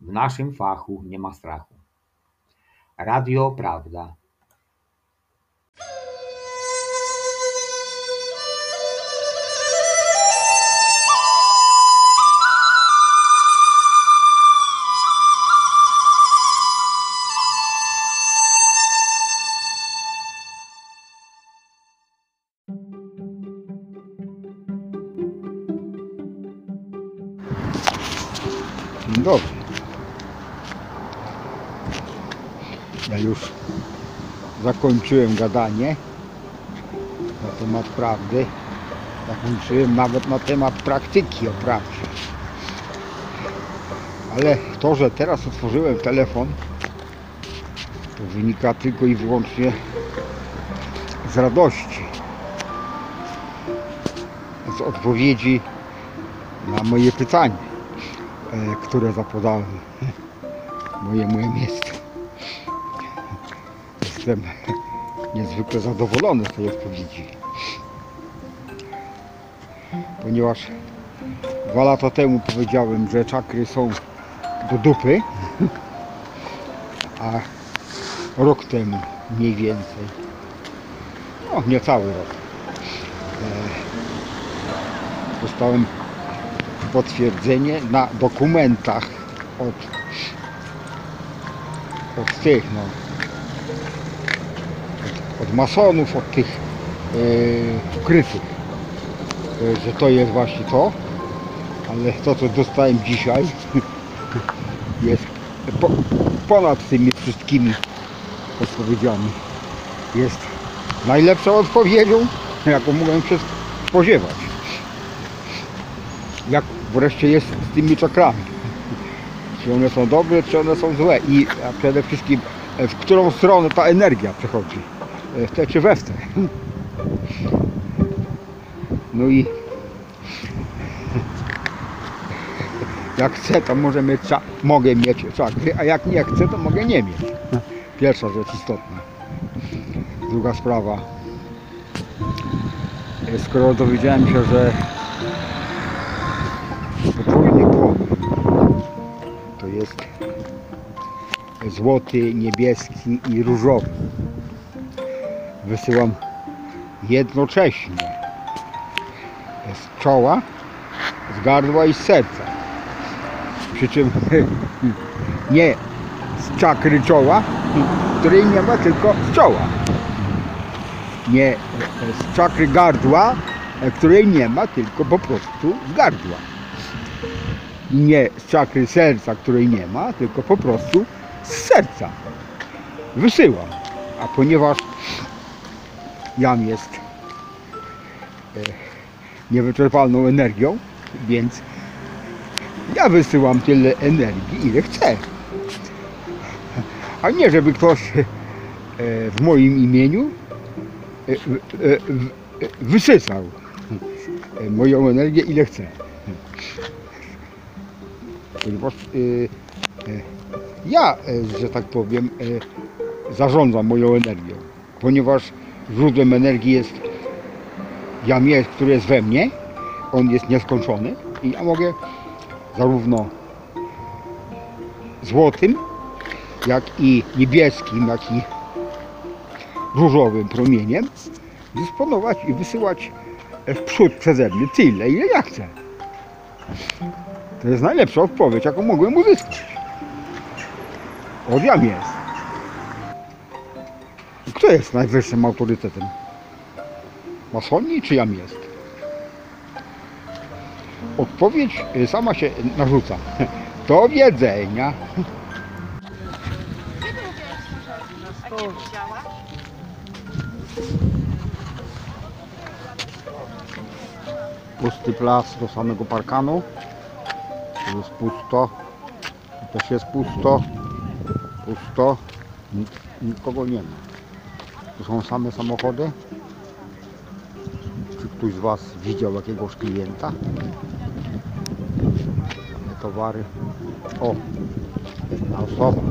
W naszym fachu nie ma strachu. Radio Prawda. Dzień dobry. Ja już zakończyłem gadanie na temat prawdy. Zakończyłem nawet na temat praktyki o prawdzie. Ale to, że teraz otworzyłem telefon, to wynika tylko i wyłącznie z radości. Z odpowiedzi na moje pytanie e, które zapodałem mojemu miejscu. Jestem niezwykle zadowolony z tej odpowiedzi. Ponieważ dwa lata temu powiedziałem, że czakry są do dupy, a rok temu mniej więcej, no niecały rok, e, dostałem potwierdzenie na dokumentach od, od tych, no, masonów, od tych e, ukrytych, e, że to jest właśnie to, ale to co dostałem dzisiaj jest po, ponad tymi wszystkimi odpowiedziami. Jest najlepszą odpowiedzią, jaką mogłem się spodziewać jak wreszcie jest z tymi czakrami. Czy one są dobre, czy one są złe i przede wszystkim e, w którą stronę ta energia przechodzi. E, W te czy we w te. No i jak chcę, to może mieć, mogę mieć czakry, a jak nie chcę, to mogę nie mieć. Pierwsza rzecz istotna. Druga sprawa. Skoro dowiedziałem się, że potrójny płon. To jest złoty, niebieski i różowy. Wysyłam jednocześnie z czoła, z gardła i z serca. Przy czym nie z czakry czoła, której nie ma, tylko z czoła. Nie z czakry gardła, której nie ma, tylko po prostu z gardła nie z czakry serca, której nie ma, tylko po prostu z serca. Wysyłam. A ponieważ jam jest e, niewyczerpalną energią, więc ja wysyłam tyle energii, ile chcę. A nie, żeby ktoś e, w moim imieniu e, wysysał moją energię, ile chce ponieważ ja, że tak powiem, zarządzam moją energią, ponieważ źródłem energii jest jam jest, który jest we mnie, on jest nieskończony i ja mogę zarówno złotym, jak i niebieskim, jak i różowym promieniem dysponować i wysyłać w przód przeze mnie tyle, ile ja chcę. To jest najlepsza odpowiedź, jaką mogłem uzyskać. Od jam jest. Kto jest najwyższym autorytetem? Masoni czy jam jest? Odpowiedź sama się narzuca. Do wiedzenia. Pusty plac do samego parkanu. Jest pusto. Też jest pusto. Pusto. Nik, nikogo nie ma. Tu są same samochody. Czy ktoś z Was widział jakiegoś klienta? Same towary. O, jedna osoba.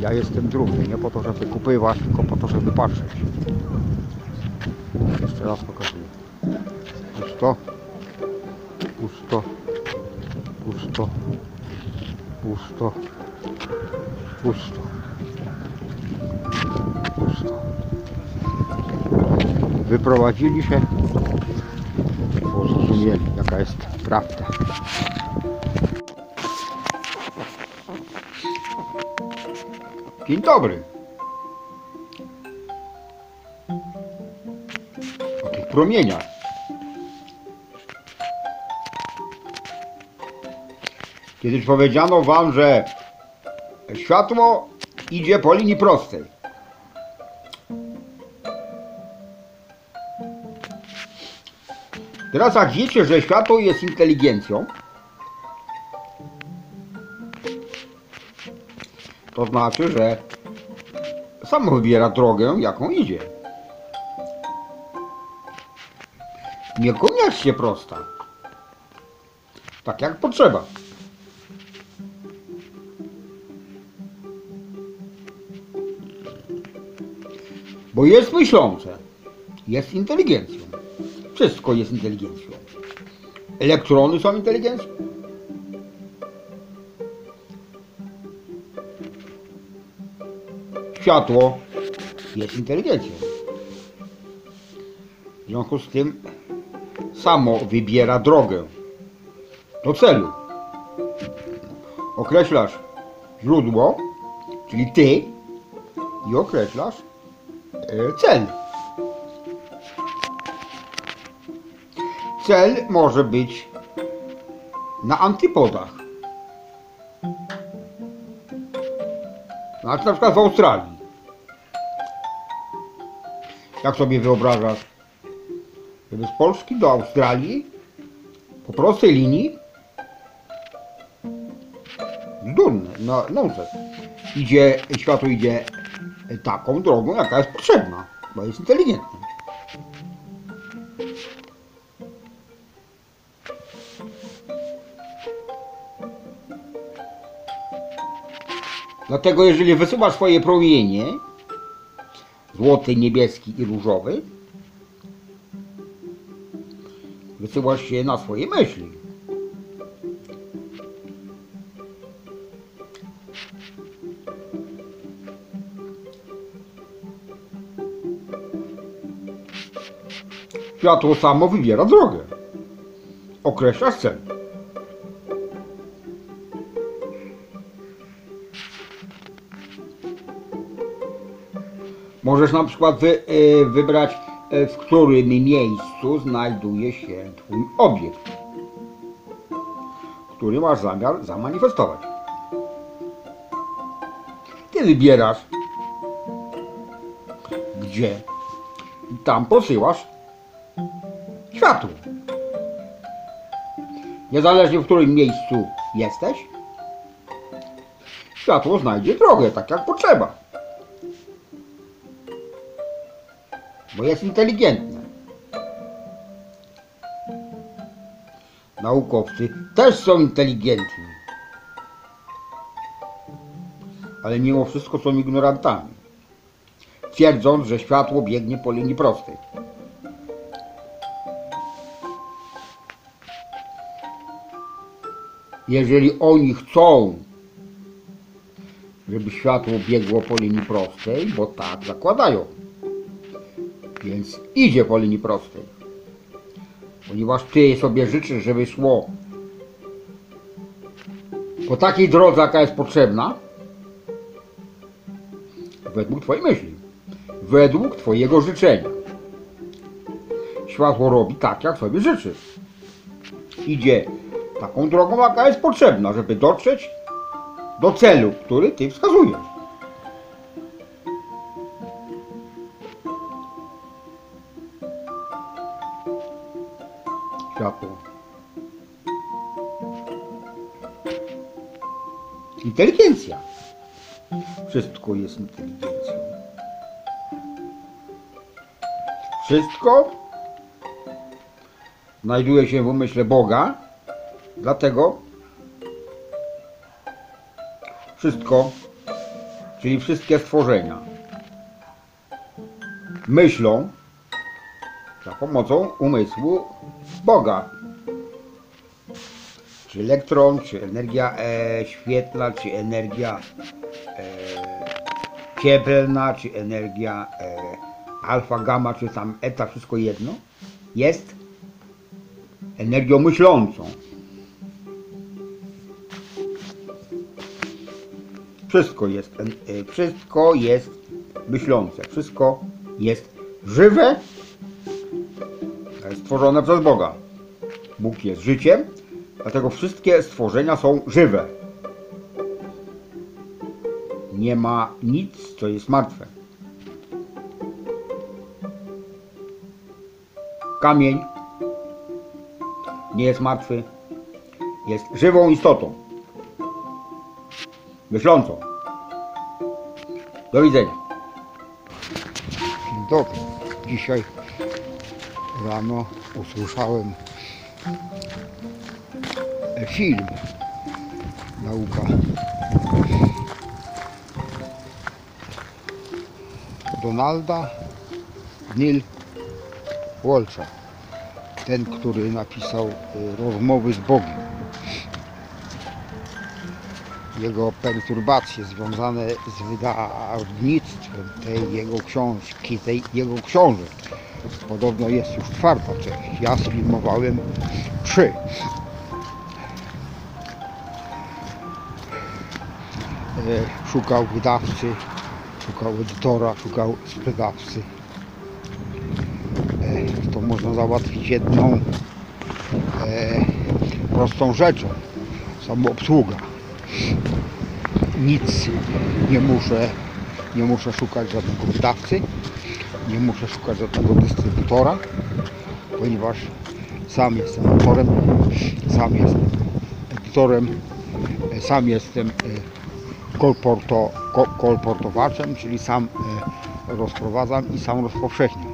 Ja jestem drugi, nie po to, żeby kupywać, tylko po to, żeby patrzeć. Jeszcze raz pokazuję. Pusto. Pusto. Pusto. Pusto. Pusto. Pusto. Wyprowadzili się, bo zrozumieli jaka jest prawda. Dzień dobry. O tych promieniach. Kiedyś powiedziano wam, że światło idzie po linii prostej. Teraz jak wiecie, że światło jest inteligencją, to znaczy, że samo wybiera drogę, jaką idzie. Niekoniecznie prosta. Tak jak potrzeba. Bo jest myślące, jest inteligencją. Wszystko jest inteligencją. Elektrony są inteligencją. Światło jest inteligencją. W związku z tym samo wybiera drogę do celu. Określasz źródło, czyli ty, i określasz e, cel. Cel może być na antypodach. Znaczy na przykład w Australii. Jak sobie wyobrażasz, żeby z Polski do Australii po prostej linii Durne, no, nonsens. Idzie, światło idzie taką drogą, jaka jest potrzebna, bo jest inteligentne. Dlatego jeżeli wysyłasz swoje promienie, złoty, niebieski i różowy, wysyłasz się na swoje myśli. Światło samo wybiera drogę. Określa cel. Możesz na przykład wy, e, wybrać, e, w którym miejscu znajduje się Twój obiekt, który masz zamiar zamanifestować. Ty wybierasz, gdzie tam posyłasz światło. Niezależnie w którym miejscu jesteś, światło znajdzie drogę, tak jak potrzeba. Bo jest inteligentne. Naukowcy też są inteligentni. Ale mimo wszystko są ignorantami. Twierdząc, że światło biegnie po linii prostej. Jeżeli oni chcą, żeby światło biegło po linii prostej, bo tak zakładają, więc idzie po linii prostej. Ponieważ ty sobie życzysz, żeby szło po takiej drodze, jaka jest potrzebna, według twojej myśli, według twojego życzenia. Światło robi tak, jak sobie życzysz. Idzie taką drogą, jaka jest potrzebna, żeby dotrzeć do celu, który ty wskazujesz. Inteligencja. Wszystko jest inteligencją. Wszystko znajduje się w umyśle Boga, dlatego wszystko, czyli wszystkie stworzenia, myślą za pomocą umysłu Boga. Czy elektron, czy energia e, świetlna, czy energia e, cieplna, czy energia e, alfa, gamma, czy tam eta, wszystko jedno, jest energią myślącą. Wszystko jest, e, wszystko jest myślące, wszystko jest żywe, jest stworzone przez Boga. Bóg jest życiem, dlatego wszystkie stworzenia są żywe. Nie ma nic, co jest martwe. Kamień nie jest martwy, jest żywą istotą. Myślącą. Do widzenia. Dzień dobry. Dzisiaj rano usłyszałem film Nauka Donalda Neil Walsha. Ten, który napisał y, Rozmowy z Bogiem. Jego perturbacje związane z wydawnictwem tej jego książki, tej jego książek. Podobno jest już czwarta część. Ja sfilmowałem trzy. Szukał wydawcy, szukał edytora, szukał sprzedawcy. E, To można załatwić jedną e, prostą rzeczą. Samoobsługa. Nic nie muszę, nie muszę szukać żadnego wydawcy, nie muszę szukać żadnego dystrybutora, ponieważ sam jestem autorem, sam jestem edytorem, e, sam jestem kolporto, ko, kolportowaczem, czyli sam e, rozprowadzam i sam rozpowszechniam.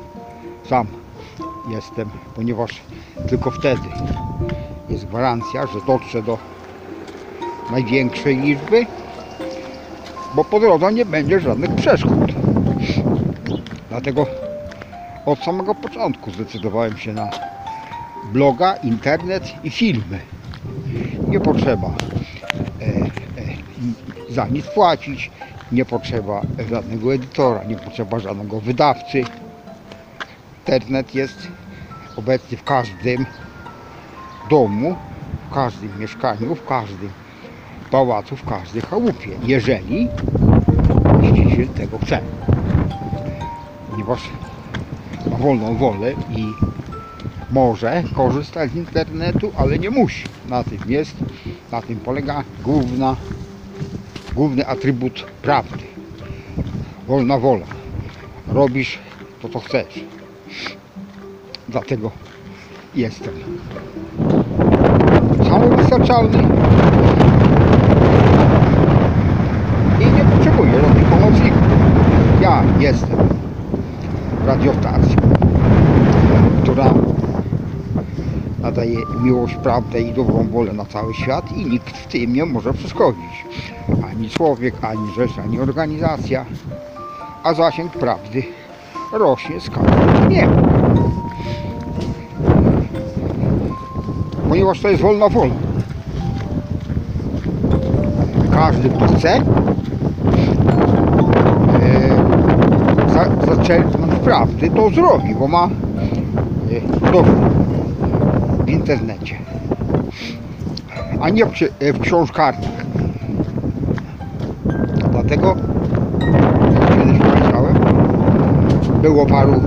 Sam jestem, ponieważ tylko wtedy jest gwarancja, że dotrze do największej liczby, bo po drodze nie będzie żadnych przeszkód. Dlatego od samego początku zdecydowałem się na bloga, internet i filmy. Nie potrzeba za nic płacić, nie potrzeba żadnego edytora, nie potrzeba żadnego wydawcy. Internet jest obecny w każdym domu, w każdym mieszkaniu, w każdym pałacu, w każdej chałupie, jeżeli właściciel tego chce. Ponieważ ma wolną wolę i może korzystać z internetu, ale nie musi. Na tym jest, na tym polega główna, główny atrybut prawdy. Wolna wola. Robisz to, co chcesz. Dlatego jestem samowystarczalny i nie potrzebuję żadnych pomocników. Ja jestem radiostacją, która nadaje miłość, prawdę i dobrą wolę na cały świat i nikt w tym nie może przeszkodzić. Ani człowiek, ani rzecz, ani organizacja. A zasięg prawdy rośnie z każdym dniem. Ponieważ to jest wolna wola. Każdy, kto chce, e, za, zaczerpnąć prawdy, to zrobi, bo ma e, dowód w internecie, a nie w, e, w. Dlatego, kiedyś powiedziałem, było paru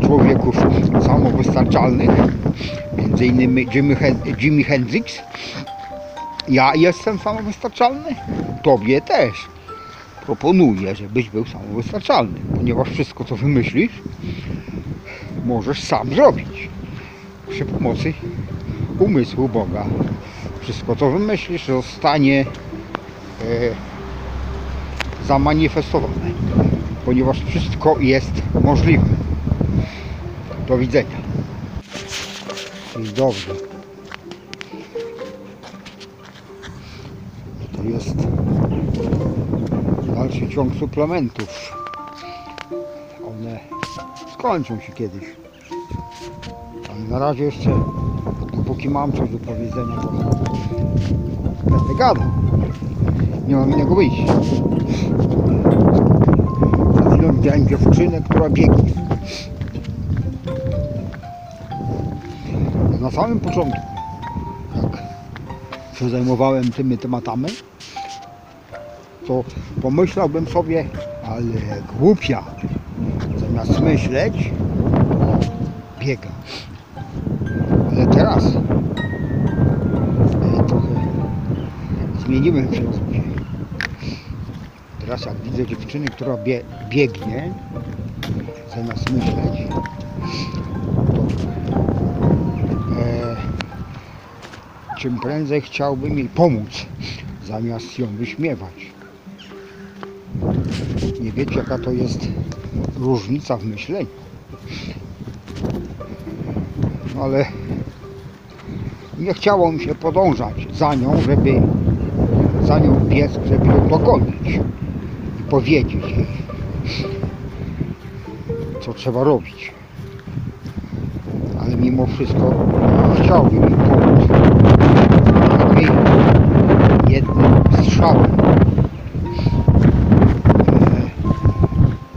człowieków samowystarczalnych, między innymi Jimi Hendrix. Ja jestem samowystarczalny, tobie też. Proponuję, żebyś był samowystarczalny, ponieważ wszystko co wymyślisz, możesz sam zrobić przy pomocy umysłu Boga. Wszystko co wymyślisz zostanie zamanifestowane, ponieważ wszystko jest możliwe. Do widzenia. Dzień dobry. To jest dalszy ciąg suplementów. One skończą się kiedyś. Na razie jeszcze, dopóki mam coś do powiedzenia, to będę gadał. Nie mam innego wyjścia. Przed chwilą widziałem dziewczynę, która biegnie. Na samym początku, jak się zajmowałem tymi tematami, to pomyślałbym sobie, ale głupia, zamiast myśleć, biega. Zmieniłem filozofię. Teraz jak widzę dziewczyny, która bie, biegnie, zamiast myśleć, to e, czym prędzej chciałbym jej pomóc, zamiast ją wyśmiewać. Nie wiecie jaka to jest różnica w myśleniu. No ale nie chciało mi się podążać za nią, żeby za nią biec, żeby ją dogonić i powiedzieć jej, co trzeba robić. Ale mimo wszystko chciałbym jej pomóc. Lepiej jednym strzałem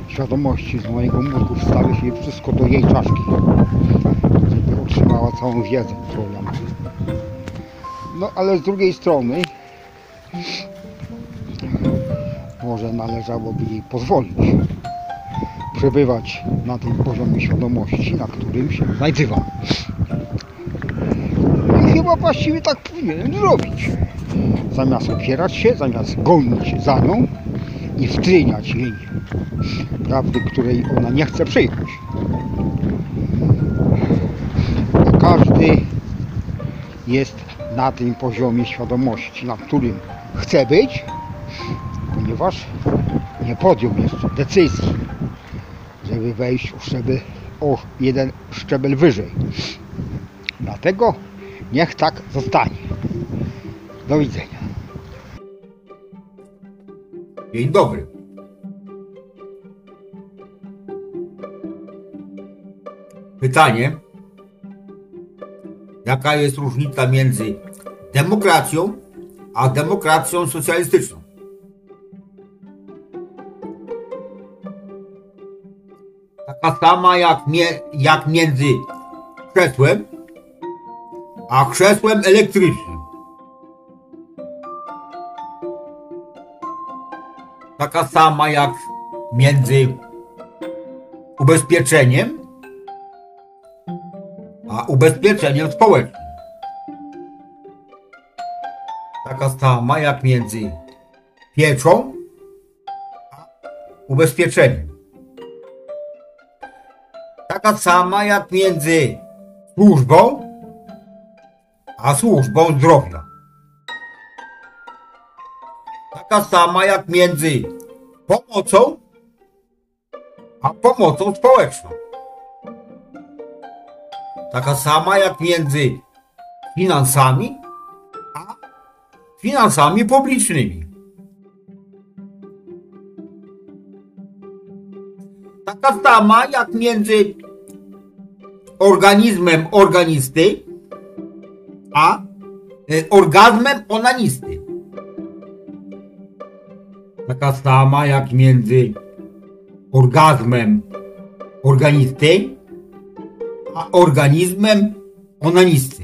e, świadomości z mojego mózgu wstawię się wszystko do jej czaszki, żeby otrzymała całą wiedzę, którą ja mam. No ale z drugiej strony może należałoby jej pozwolić przebywać na tym poziomie świadomości, na którym się znajdywam. I chyba właściwie tak powinienem zrobić. Zamiast opierać się, zamiast gonić za nią i wtryniać jej prawdy, której ona nie chce przyjąć. Bo każdy jest na tym poziomie świadomości, na którym chce być, ponieważ nie podjął jeszcze decyzji, żeby wejść o, szczebel, o jeden szczebel wyżej. Dlatego niech tak zostanie. Do widzenia. Dzień dobry. Pytanie. Jaka jest różnica między demokracją a demokracją socjalistyczną? Taka sama jak, mie- jak między krzesłem a krzesłem elektrycznym. Taka sama jak między ubezpieczeniem a ubezpieczeniem społecznym. Taka sama jak między pieczą a ubezpieczeniem. Taka sama jak między służbą a służbą zdrowia. Taka sama jak między pomocą a pomocą społeczną. Taka sama jak między finansami a finansami publicznymi. Taka sama jak między organizmem organisty a e, orgazmem onanisty. Taka sama jak między orgazmem organisty a organizmem onanisty.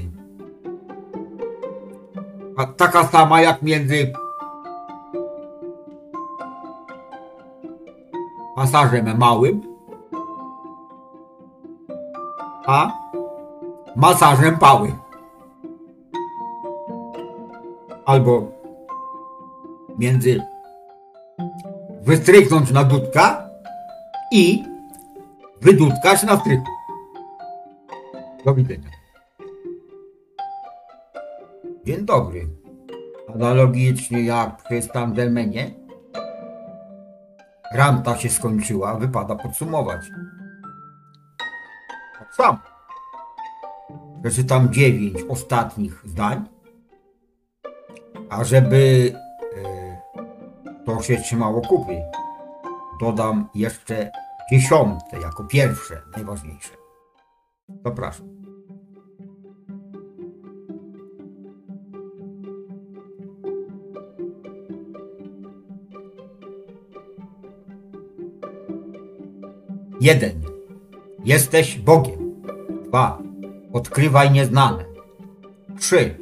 A taka sama jak między masażem małym a masażem pały. Albo między wystrychnąć na dudka i wydudkać na strychu. Do widzenia. Dzień dobry. Analogicznie jak przy Standelmenie. Ranta się skończyła, wypada podsumować. Tak samo. Przeczytam dziewięć ostatnich zdań, a żeby e, to się trzymało kupy, dodam jeszcze dziesiąte jako pierwsze, najważniejsze. Zapraszam. Jeden. Jesteś Bogiem. Dwa. Odkrywaj nieznane. Trzy.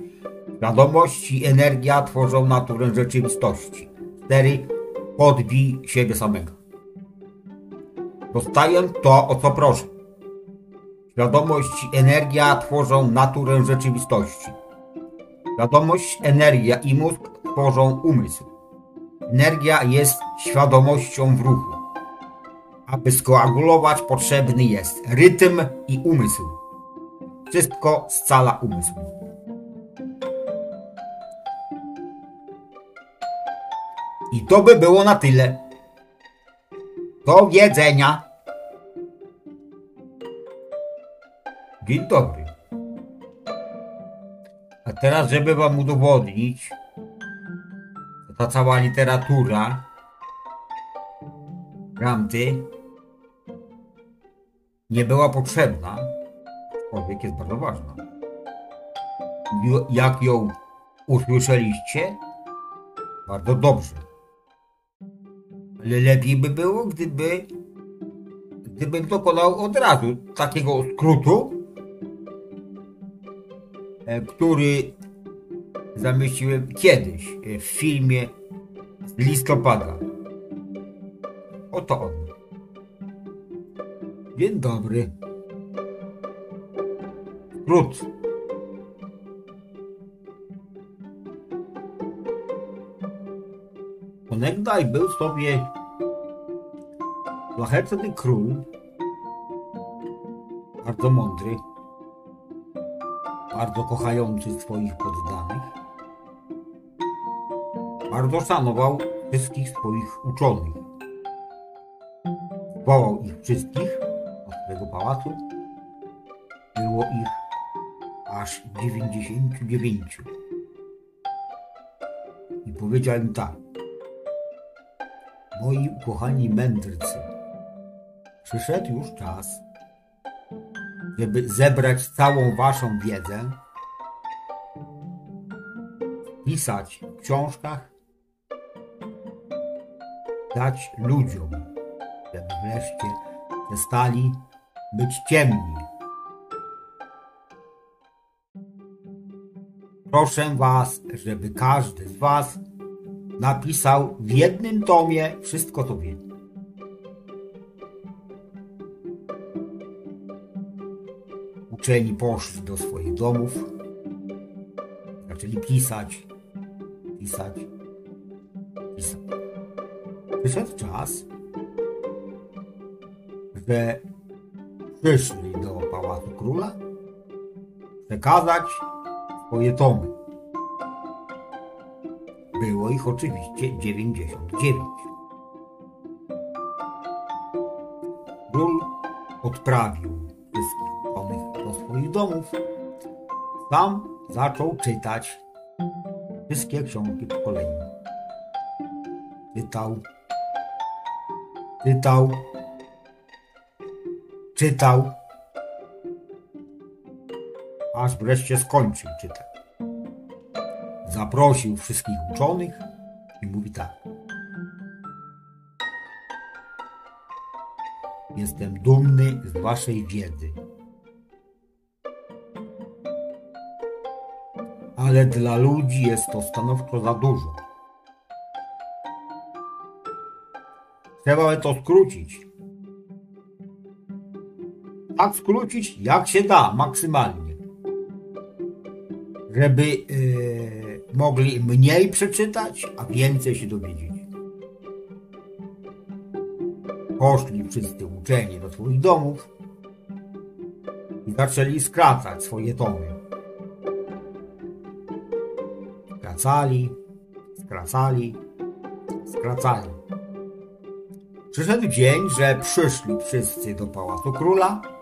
Świadomość i energia tworzą naturę rzeczywistości. Cztery. Podbij siebie samego. Dostaję to, o co proszę. Świadomość i energia tworzą naturę rzeczywistości. Świadomość, energia i mózg tworzą umysł. Energia jest świadomością w ruchu. Aby skoagulować, potrzebny jest rytm i umysł. Wszystko scala umysł. I to by było na tyle. Do wiedzenia. Dzień dobry. A teraz, żeby wam udowodnić, ta cała literatura Ramty nie była potrzebna, aczkolwiek jest bardzo ważna. Jak ją usłyszeliście? Bardzo dobrze. Ale lepiej by było, gdyby gdybym dokonał od razu takiego skrótu, e, który zamieściłem kiedyś e, w filmie z listopada. Oto on. Dzień dobry. Skrót. Onegdaj był sobie szlachetny król, bardzo mądry, bardzo kochający swoich poddanych, bardzo szanował wszystkich swoich uczonych. Wołał ich wszystkich do swojego pałacu. Było ich aż 99. I powiedział im tak. Moi ukochani mędrcy, przyszedł już czas, żeby zebrać całą waszą wiedzę, pisać w książkach, dać ludziom, wreszcie przestali być ciemni. Proszę was, żeby każdy z was napisał w jednym tomie wszystko, co wie. Uczeni poszli do swoich domów, zaczęli pisać, pisać, pisać. Przyszedł czas, że przyszli do Pałacu Króla przekazać swoje tomy. Było ich oczywiście 99. Król odprawił wszystkich uczonych do swoich domów. Sam zaczął czytać wszystkie książki po kolei. Czytał, czytał, czytał, aż wreszcie skończył czytać. Zaprosił wszystkich uczonych i mówi tak. Jestem dumny z waszej wiedzy. Ale dla ludzi jest to stanowczo za dużo. Trzeba to skrócić. Tak skrócić, jak się da, maksymalnie. Żeby yy, mogli mniej przeczytać, a więcej się dowiedzieć. Poszli wszyscy uczeni do swoich domów i zaczęli skracać swoje tomy. skracali, skracali, skracali. Przyszedł dzień, że przyszli wszyscy do pałacu króla.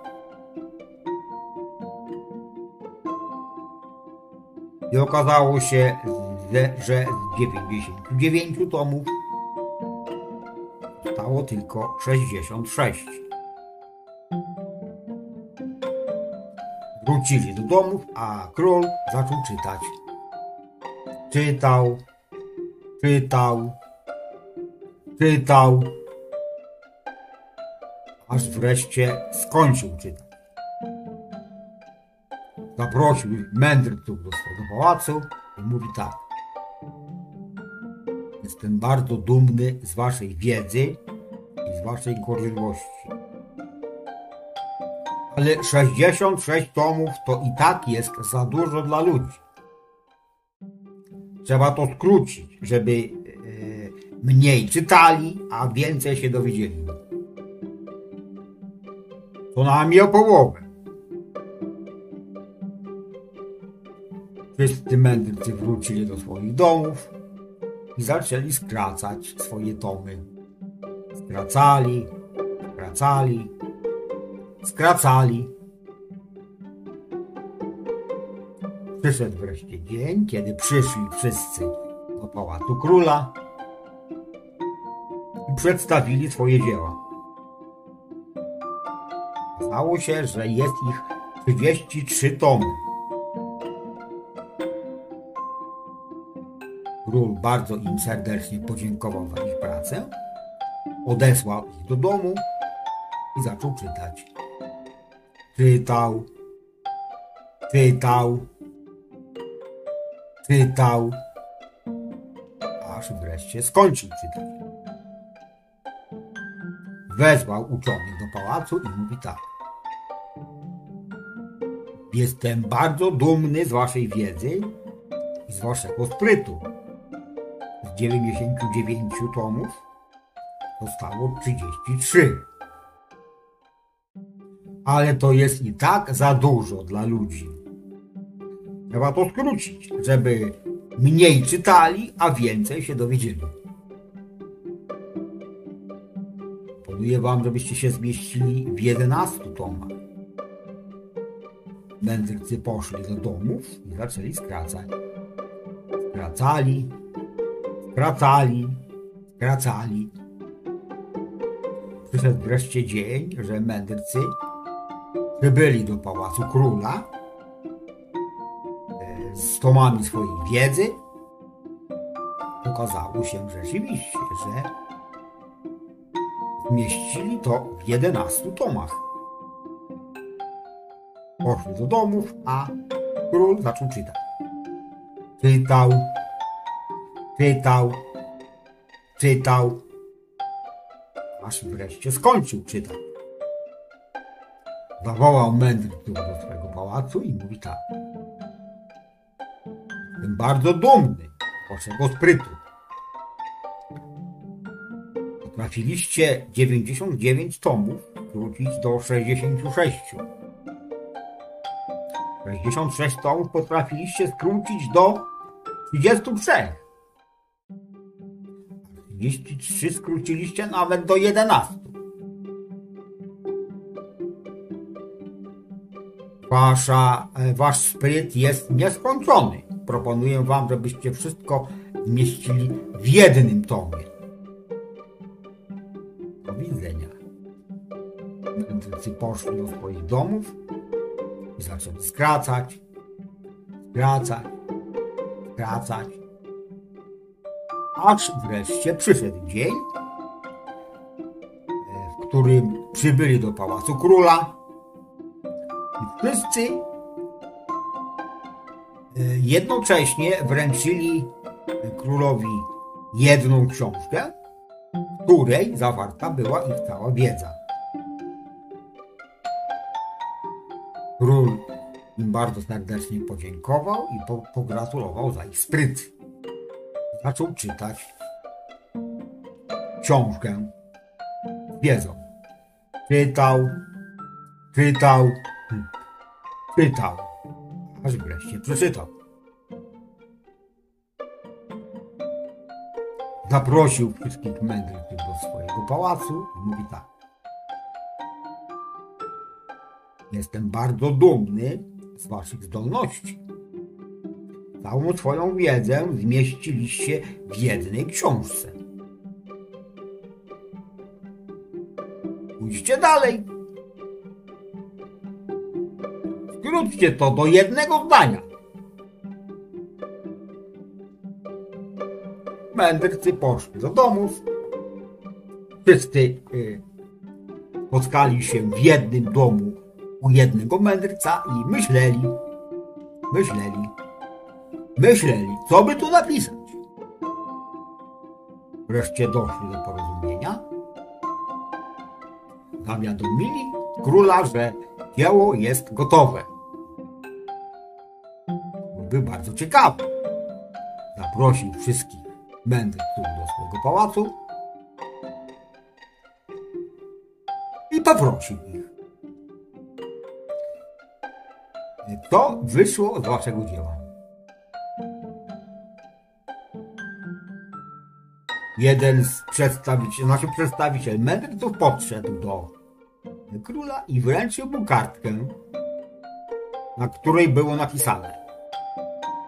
I okazało się, że- z 99 tomów zostało tylko 66. Wrócili do domów, a król zaczął czytać. Czytał, czytał, czytał, aż wreszcie skończył czytać. Zaprosił mędrców do swojego pałacu i mówi tak. Jestem bardzo dumny z waszej wiedzy i z waszej gorliwości. Ale 66 tomów to i tak jest za dużo dla ludzi. Trzeba to skrócić, żeby e, mniej czytali, a więcej się dowiedzieli. To najmniej o połowę. Mędrcy wrócili do swoich domów i zaczęli skracać swoje tomy. Skracali, skracali, skracali. Przyszedł wreszcie dzień, kiedy przyszli wszyscy do pałacu króla i przedstawili swoje dzieła. Okazało się, że jest ich 33 tomy. Król bardzo im serdecznie podziękował za ich pracę, odesłał ich do domu i zaczął czytać. Czytał, czytał, czytał, aż wreszcie skończył czytać. Wezwał uczonych do pałacu i mówi tak. Jestem bardzo dumny z waszej wiedzy i z waszego sprytu. Z 99 tomów zostało 33. Ale to jest i tak za dużo dla ludzi. Trzeba to skrócić, żeby mniej czytali, a więcej się dowiedzieli. Proponuję wam, żebyście się zmieścili w 11 tomach. Mędrcy poszli do domów i zaczęli skracać. Skracali, skracali, skracali. Przyszedł wreszcie dzień, że mędrcy przybyli do pałacu króla e, z tomami swojej wiedzy. Okazało się rzeczywiście, że zmieścili to w 11 tomach. Poszli do domów, a król zaczął czytać. Czytał, czytał, czytał, aż wreszcie skończył czytać. Zawołał mędrców do swojego pałacu i mówi tak. Jestem bardzo dumny waszego sprytu. Potrafiliście 99 tomów skrócić do 66. 66 tomów potrafiliście skrócić do 33. 33 skróciliście nawet do 11. Wasza, e, wasz spryt jest nieskończony. Proponuję wam, żebyście wszystko mieścili w jednym tomie. Do widzenia. Mędrcy poszli do swoich domów i zaczęli skracać, skracać, skracać. Aż wreszcie przyszedł dzień, e, w którym przybyli do pałacu króla i wszyscy e, jednocześnie wręczyli królowi jedną książkę, w której zawarta była ich cała wiedza. Król im bardzo serdecznie podziękował i po, pogratulował za ich spryt. Zaczął czytać książkę wiedzą. Czytał, czytał, hmm, czytał, aż wreszcie przeczytał. zaprosił wszystkich mędrców do swojego pałacu i mówi tak. Jestem bardzo dumny z waszych zdolności. Całą swoją wiedzę zmieściliście w jednej książce. Pójdźcie dalej. Skróćcie to do jednego zdania. Mędrcy poszli do domów. Wszyscy y, spotkali się w jednym domu u jednego mędrca i myśleli, myśleli, myśleli, co by tu napisać. Wreszcie doszli do porozumienia. Zawiadomili króla, że dzieło jest gotowe. Był bardzo ciekawy. Zaprosił wszystkich mędrców do swojego pałacu i poprosił ich. Co wyszło z waszego dzieła? Jeden z przedstawicieli, znaczy przedstawiciel mędrców podszedł do króla i wręczył mu kartkę, na której było napisane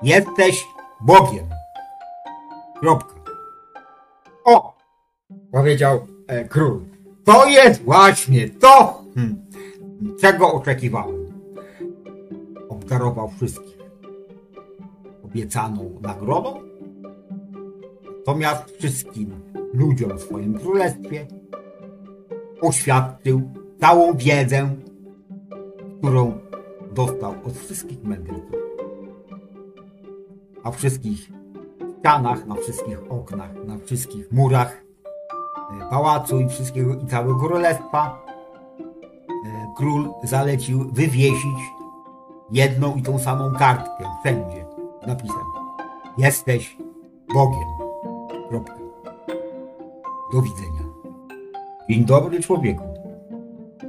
Jesteś Bogiem. Kropka. O! Powiedział e, król. To jest właśnie to, hmm, czego oczekiwałem. Obdarował wszystkich obiecaną nagrodą, natomiast wszystkim ludziom w swoim królestwie oświadczył całą wiedzę, którą dostał od wszystkich mędrców. A wszystkich ścianach, na wszystkich oknach, na wszystkich murach e, pałacu i wszystkiego i całego królestwa e, król zalecił wywiesić jedną i tą samą kartkę wszędzie napisem Jesteś Bogiem. Do widzenia. Dzień dobry człowieku.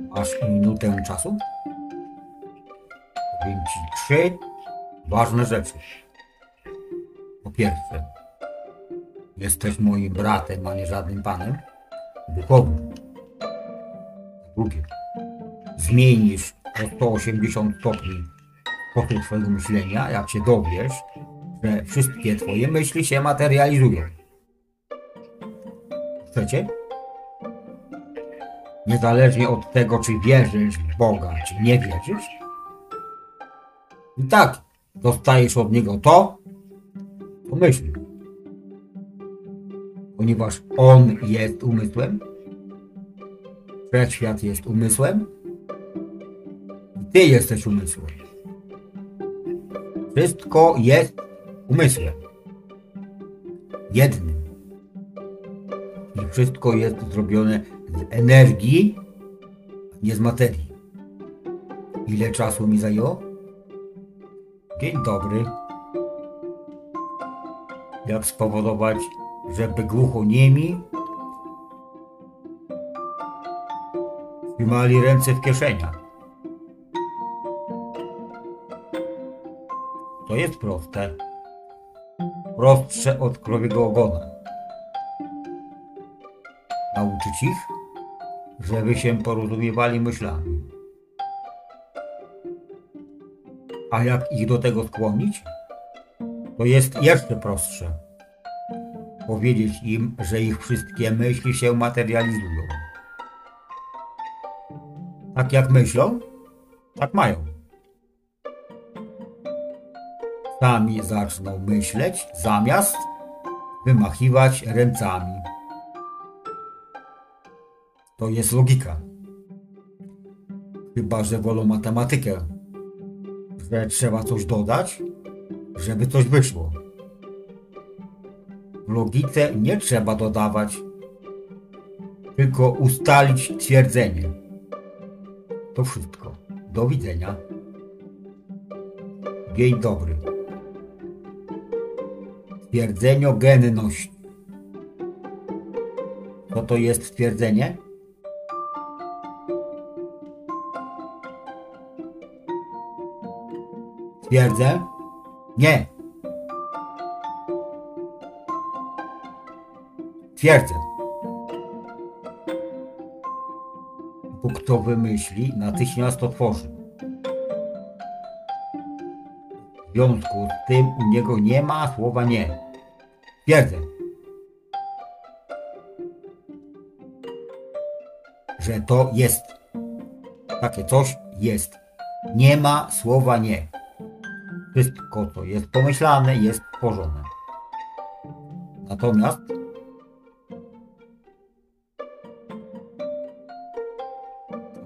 Masz minutę czasu? Powiem ci trzy ważne rzeczy. Po pierwsze, jesteś moim bratem, a nie żadnym panem duchowym. Po drugie, zmienisz o 180 stopni sposób twojego myślenia, jak się dowiesz, że wszystkie twoje myśli się materializują. Trzecie, niezależnie od tego, czy wierzysz w Boga, czy nie wierzysz, i tak dostajesz od Niego to, co myślisz. Ponieważ On jest umysłem, wszechświat jest umysłem, i Ty jesteś umysłem. Wszystko jest umysłem. Jednym. I wszystko jest zrobione z energii, nie z materii. Ile czasu mi zajęło? Dzień dobry. Jak spowodować, żeby głuchoniemi trzymali ręce w kieszeniach? To jest proste. Prostsze od krowiego ogona. Nauczyć ich, żeby się porozumiewali myślami. A jak ich do tego skłonić? To jest jeszcze prostsze. Powiedzieć im, że ich wszystkie myśli się materializują. Tak jak myślą, tak mają. Sami zaczną myśleć zamiast wymachiwać ręcami. To jest logika. Chyba, że wolą matematykę, że trzeba coś dodać, żeby coś wyszło. W logice nie trzeba dodawać, tylko ustalić twierdzenie. To wszystko. Do widzenia. Dzień dobry. Twierdzenie-genność. Co to jest twierdzenie? Twierdzę? Nie. Twierdzę. Bo kto wymyśli, natychmiast to tworzy. W związku z tym u niego nie ma słowa nie. Twierdzę. Że to jest. Takie coś jest. Nie ma słowa nie. Wszystko, co jest pomyślane, jest tworzone. Natomiast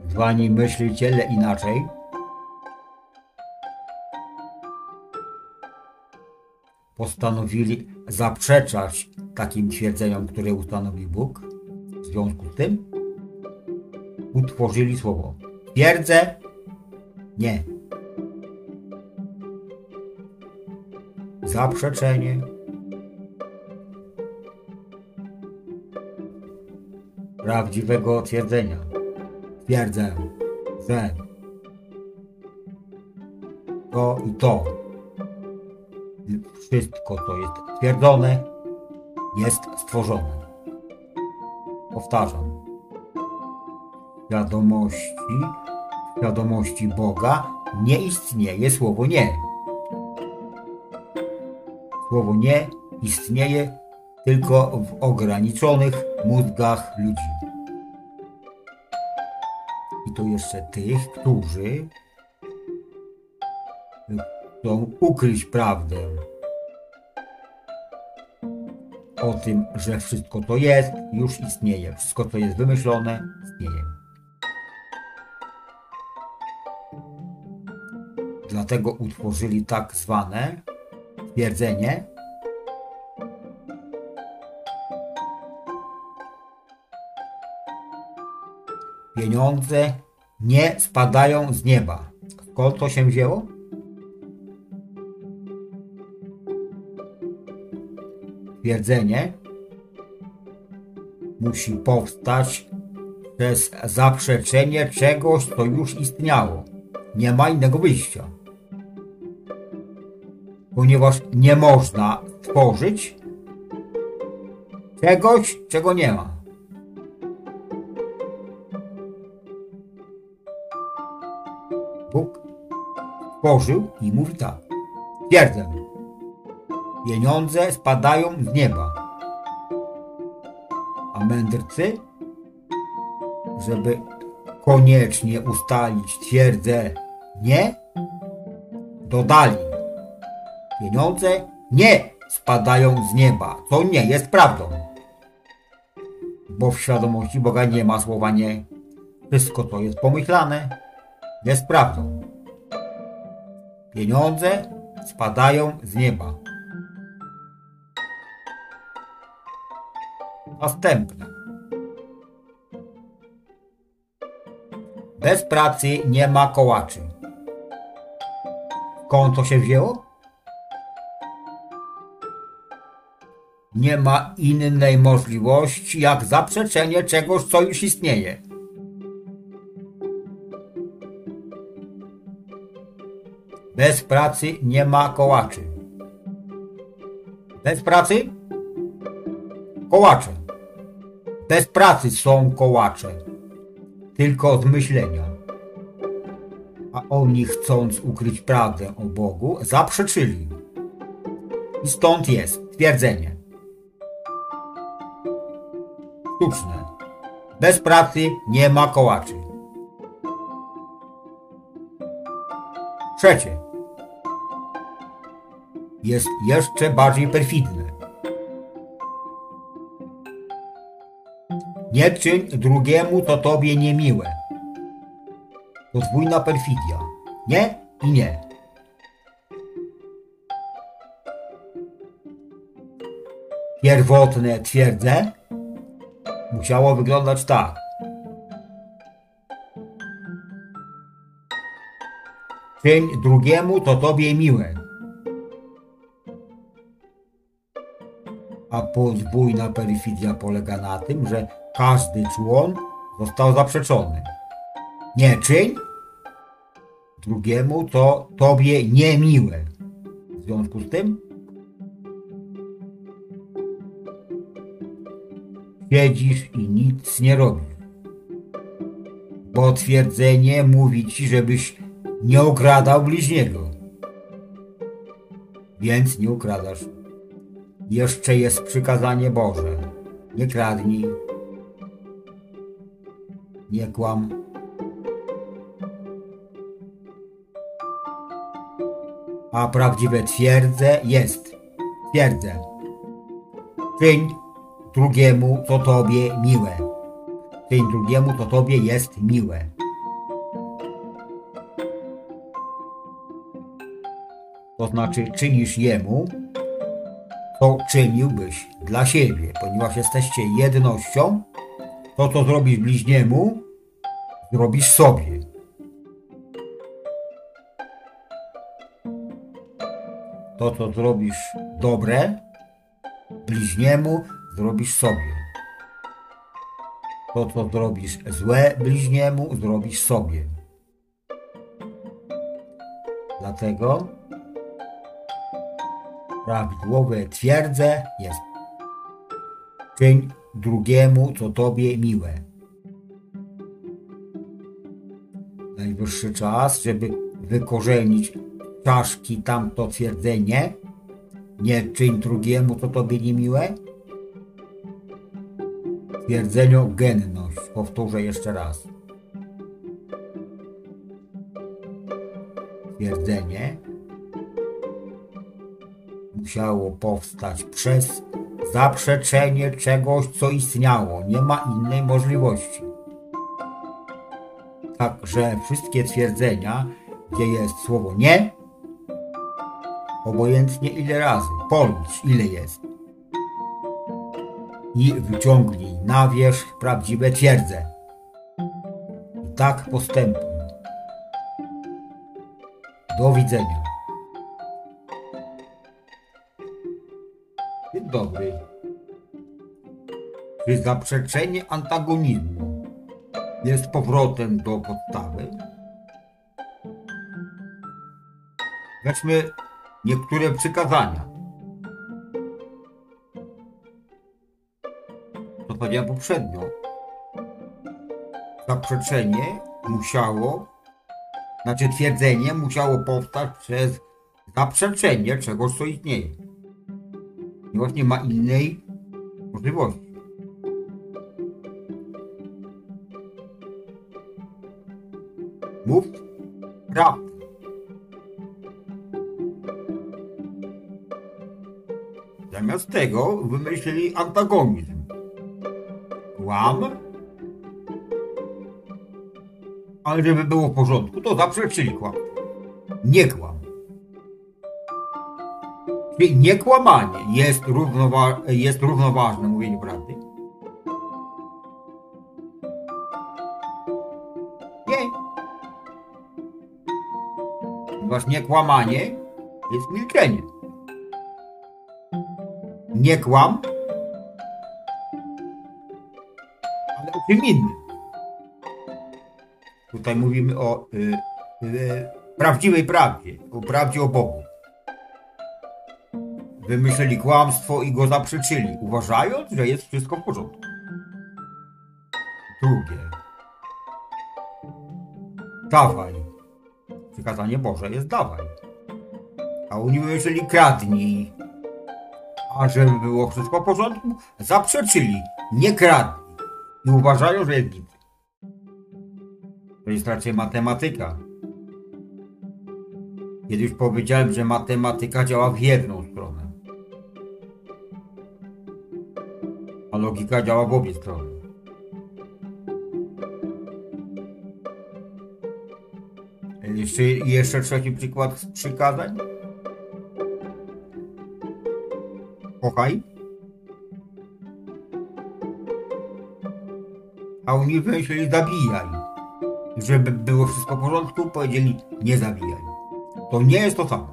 zwani myśliciele inaczej postanowili zaprzeczać takim twierdzeniom, które ustanowił Bóg. W związku z tym utworzyli słowo. Twierdzę nie. Zaprzeczenie. Prawdziwego twierdzenia. Twierdzę, że to i to. Wszystko, co jest twierdzone, jest stworzone. Powtarzam. Wiadomości, wiadomości Boga nie istnieje słowo nie. Słowo nie istnieje tylko w ograniczonych mózgach ludzi. I to jeszcze tych, którzy chcą ukryć prawdę o tym, że wszystko to jest, już istnieje. Wszystko, co jest wymyślone, istnieje. Dlatego utworzyli tak zwane twierdzenie, pieniądze nie spadają z nieba. Skąd to się wzięło? Twierdzenie musi powstać przez zaprzeczenie czegoś, co już istniało. Nie ma innego wyjścia. Ponieważ nie można stworzyć czegoś, czego nie ma. Bóg stworzył i mówi tak. Twierdzę, pieniądze spadają z nieba. A mędrcy, żeby koniecznie ustalić twierdzę nie, dodali pieniądze nie spadają z nieba, co nie jest prawdą. Bo w świadomości Boga nie ma słowa nie. Wszystko, co jest pomyślane, jest prawdą. Pieniądze spadają z nieba. Następne. Bez pracy nie ma kołaczy. Skąd to się wzięło? Nie ma innej możliwości jak zaprzeczenie czegoś, co już istnieje. Bez pracy nie ma kołaczy. Bez pracy? Kołacze. Bez pracy są kołacze. Tylko z myślenia. A oni chcąc ukryć prawdę o Bogu, zaprzeczyli. I stąd jest twierdzenie. Sztuczne. Bez pracy nie ma kołaczy. Trzecie. Jest jeszcze bardziej perfidne. Nie czyń drugiemu, co tobie niemiłe. Podwójna perfidia. Nie i nie. Pierwotne twierdzę musiało wyglądać tak. Czyń drugiemu, co tobie miłe. A podwójna perfidia polega na tym, że każdy człon został zaprzeczony. Nie czyń drugiemu, co tobie niemiłe. W związku z tym siedzisz i nic nie robisz. Bo twierdzenie mówi ci, żebyś nie okradał bliźniego. Więc nie ukradasz. Jeszcze jest przykazanie Boże. Nie kradnij. Nie kłam. A prawdziwe twierdze jest. Twierdzę. Czyń drugiemu, co tobie miłe. Czyń drugiemu, co tobie jest miłe. To znaczy czynisz jemu, to czyniłbyś dla siebie, ponieważ jesteście jednością, to co zrobisz bliźniemu, zrobisz sobie. To co zrobisz dobre, bliźniemu, zrobisz sobie. To co zrobisz złe bliźniemu, zrobisz sobie. Dlatego prawidłowe twierdze jest czyń drugiemu, co tobie miłe. Najwyższy czas, żeby wykorzenić czaszki tamto twierdzenie, nie czyń drugiemu, co tobie niemiłe. Twierdzeniu genność. Powtórzę jeszcze raz. Twierdzenie musiało powstać przez zaprzeczenie czegoś, co istniało. Nie ma innej możliwości. Także wszystkie twierdzenia, gdzie jest słowo nie, obojętnie ile razy, policz ile jest. I wyciągnij na wierzch prawdziwe twierdze. I tak postępuj. Do widzenia. Dzień dobry. Czy zaprzeczenie antagonizmu jest powrotem do podstawy? Weźmy niektóre przykazania. To powiedziałem poprzednio. Zaprzeczenie musiało, znaczy twierdzenie musiało powstać przez zaprzeczenie czegoś, co istnieje. Ponieważ nie ma innej możliwości. Mów prawdę. Zamiast tego wymyślili antagonizm. Kłam. Ale żeby było w porządku, to zaprzeczyli kłam. Nie kłam. Czyli niekłamanie jest, równowa- jest równoważne mówieniu prawdy. Nie. Ponieważ niekłamanie jest milczenie. Nie kłam, ale o czym innym. Tutaj mówimy o y, y, prawdziwej prawdzie, o prawdzie o Bogu. Wymyślili kłamstwo i go zaprzeczyli, uważając, że jest wszystko w porządku. Drugie. Dawaj. Przykazanie Boże jest dawaj. A oni wymyślili kradnij. A żeby było wszystko w porządku, zaprzeczyli, nie kradnij. I uważają, że jest git. To jest raczej matematyka. Kiedyś powiedziałem, że matematyka działa w jedną stronę. A logika działa w obie strony. Jeszcze, jeszcze trzeci przykład z przykazań. Kochaj. A oni wymyślili zabijaj. Żeby było wszystko w porządku, powiedzieli nie zabijaj. To nie jest to samo.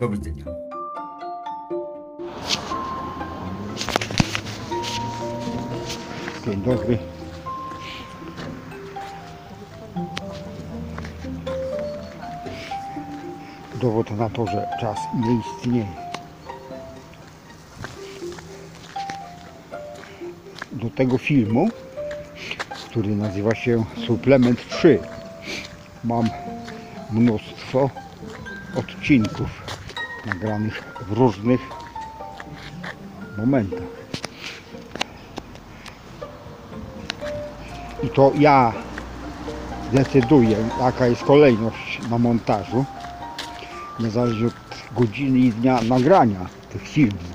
Do widzenia. Dzień dobry. Dowód na to, że czas nie istnieje. Tego filmu, który nazywa się Suplement 3. Mam mnóstwo odcinków nagranych w różnych momentach. I to ja decyduję, jaka jest kolejność na montażu, niezależnie od godziny i dnia nagrania tych filmów,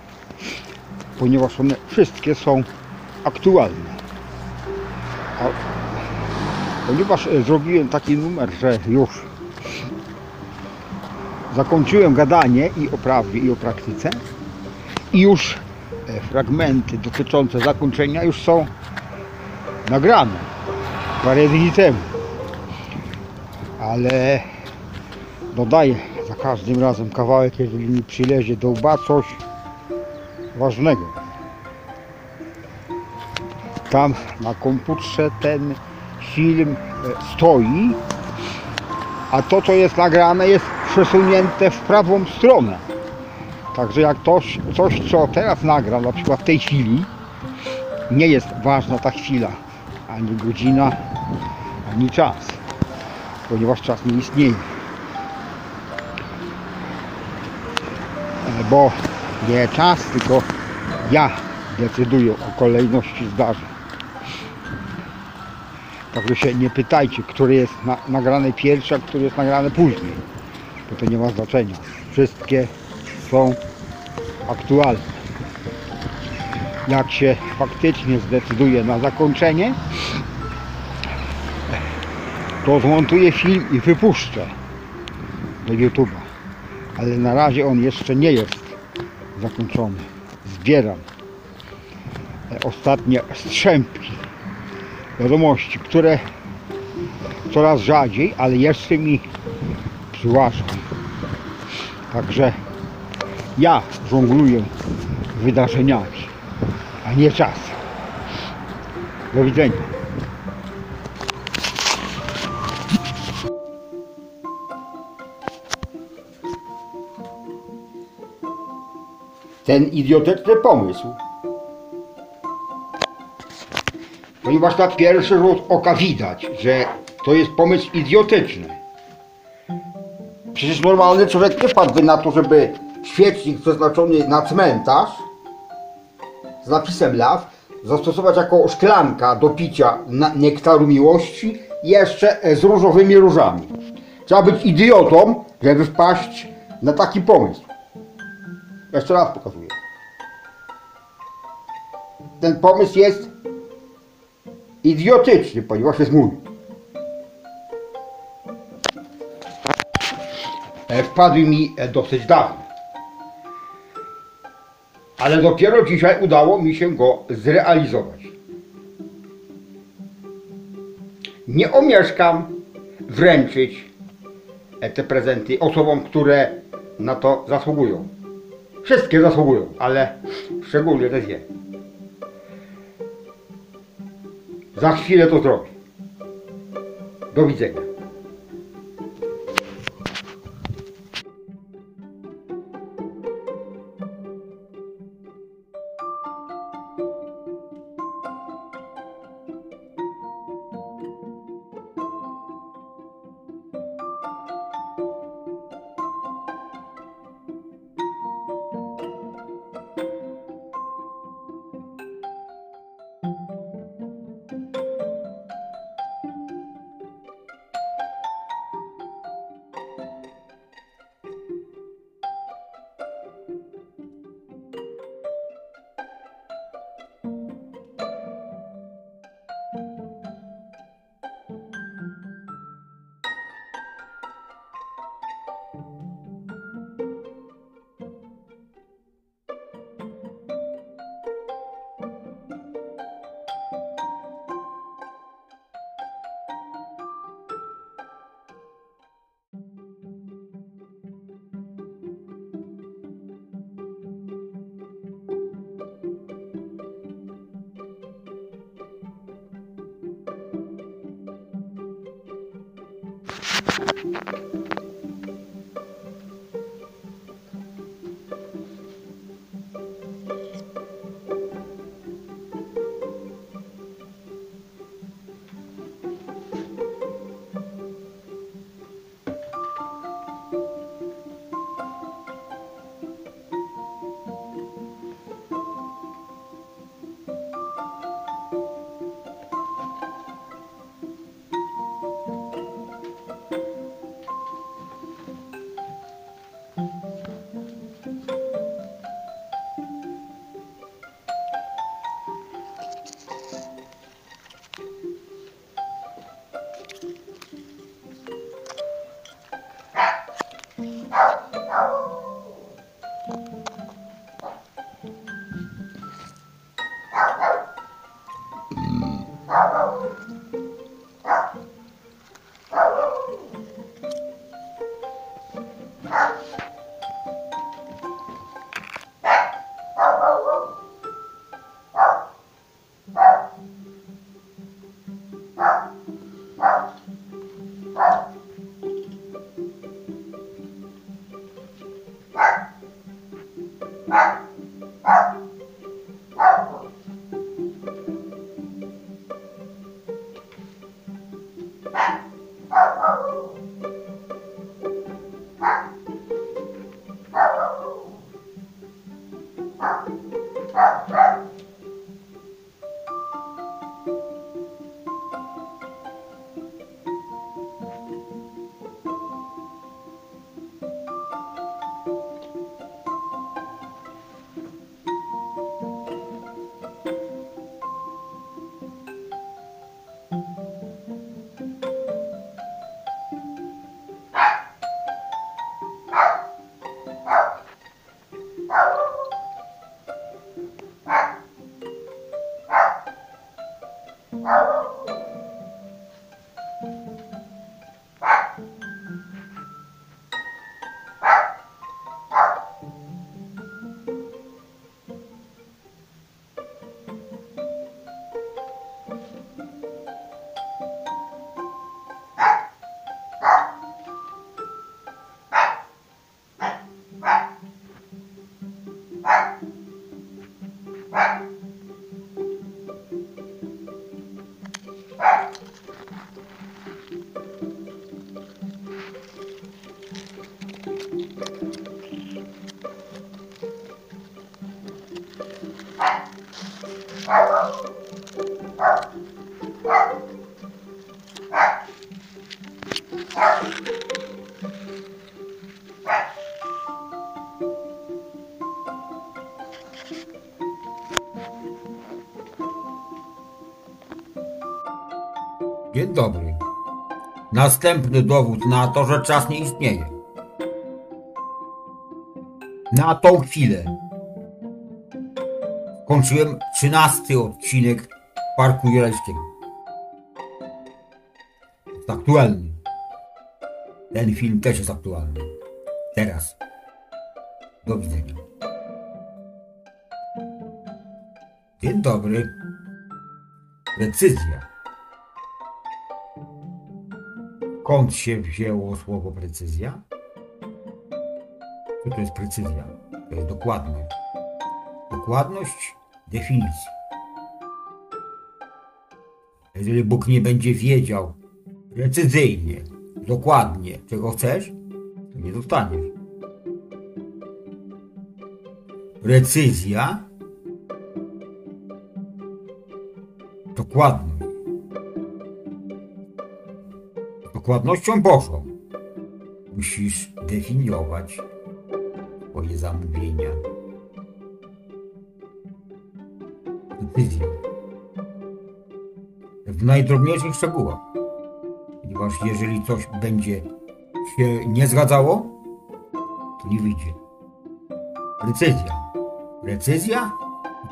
ponieważ one wszystkie są aktualne. A ponieważ e, zrobiłem taki numer, że już zakończyłem gadanie i o prawie, i o praktyce, i już e, fragmenty dotyczące zakończenia już są nagrane parę dni temu. Ale dodaję za każdym razem kawałek, jeżeli mi przylezie do łba coś ważnego. Tam na komputerze ten film e, stoi, a to co jest nagrane jest przesunięte w prawą stronę. Także jak coś, coś co teraz nagram, na przykład w tej chwili, nie jest ważna ta chwila, ani godzina, ani czas, ponieważ czas nie istnieje. E, Bo nie czas, tylko ja decyduję o kolejności zdarzeń. Także się nie pytajcie, który jest na, nagrany pierwszy, a który jest nagrany później. Bo to nie ma znaczenia. Wszystkie są aktualne. Jak się faktycznie zdecyduje na zakończenie, to zmontuję film i wypuszczę do YouTube'a. Ale na razie on jeszcze nie jest zakończony. Zbieram e, ostatnie strzępki wiadomości, które coraz rzadziej, ale jeszcze mi przyłażą. Także ja żongluję wydarzeniami, a nie czas. Do widzenia. Ten idiotyczny pomysł ponieważ na pierwszy rzut oka widać, że to jest pomysł idiotyczny. Przecież normalny człowiek nie wpadłby na to, żeby świecznik przeznaczony na cmentarz z napisem love zastosować jako szklanka do picia nektaru miłości jeszcze z różowymi różami. Trzeba być idiotą, żeby wpaść na taki pomysł. Jeszcze raz pokazuję. Ten pomysł jest idiotyczny, ponieważ jest mój. E, Wpadł mi e, dosyć dawno. Ale dopiero dzisiaj udało mi się go zrealizować. Nie omieszkam wręczyć e, te prezenty osobom, które na to zasługują. Wszystkie zasługują, ale szczególnie te dwie. Za chwilę to zrobię. Do widzenia. Dowód na to, że czas nie istnieje. Na tą chwilę kończyłem trzynasty odcinek Parku Jurajskiego. Jest aktualny. Ten film też jest aktualny. Teraz. Do widzenia. Dzień dobry. Precyzja. Skąd się wzięło słowo precyzja? Co to jest precyzja? To jest dokładność. Dokładność definicji. Jeżeli Bóg nie będzie wiedział precyzyjnie, dokładnie, czego chcesz, to nie dostaniesz. Precyzja, dokładność. Dokładnością Bożą musisz definiować swoje zamówienia. Decyzję. W najdrobniejszych szczegółach. Ponieważ jeżeli coś będzie się nie zgadzało, to nie wyjdzie. Precyzja. Precyzja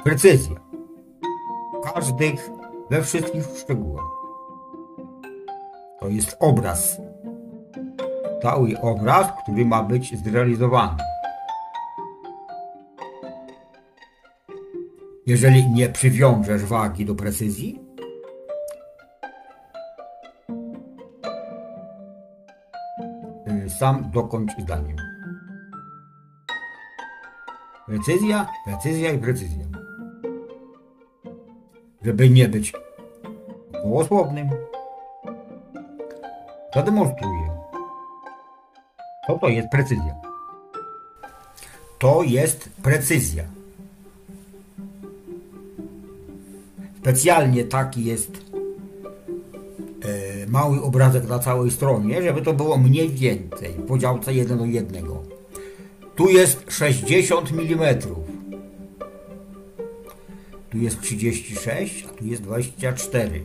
precyzja. Każdych, we wszystkich szczegółach. To jest obraz. Cały obraz, który ma być zrealizowany. Jeżeli nie przywiążesz wagi do precyzji, y, sam dokończ zdaniem. Precyzja, precyzja i precyzja. Żeby nie być gołosłownym, zademonstruję. Co to jest precyzja? To jest precyzja. Specjalnie taki jest e, mały obrazek na całej stronie, żeby to było mniej więcej w podziałce 1 do 1. Tu jest 60 mm. Tu jest 36, a tu jest 24.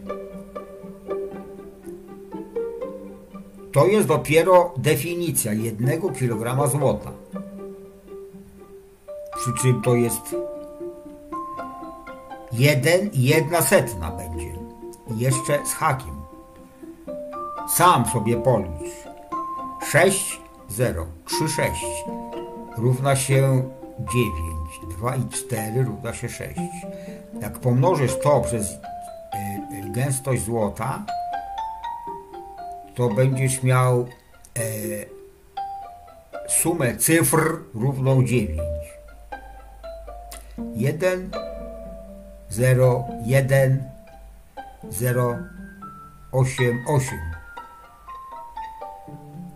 To jest dopiero definicja jednego kilograma złota. Przy czym to jest jeden jedna setna będzie. Jeszcze z hakiem. Sam sobie policz. 6, 0, 3, 6 równa się 9. 2 i 4 równa się 6. Jak pomnożysz to przez y, y, gęstość złota, to będziesz miał e, sumę cyfr równą 9. 1, 0, 1, 0, 8, 8.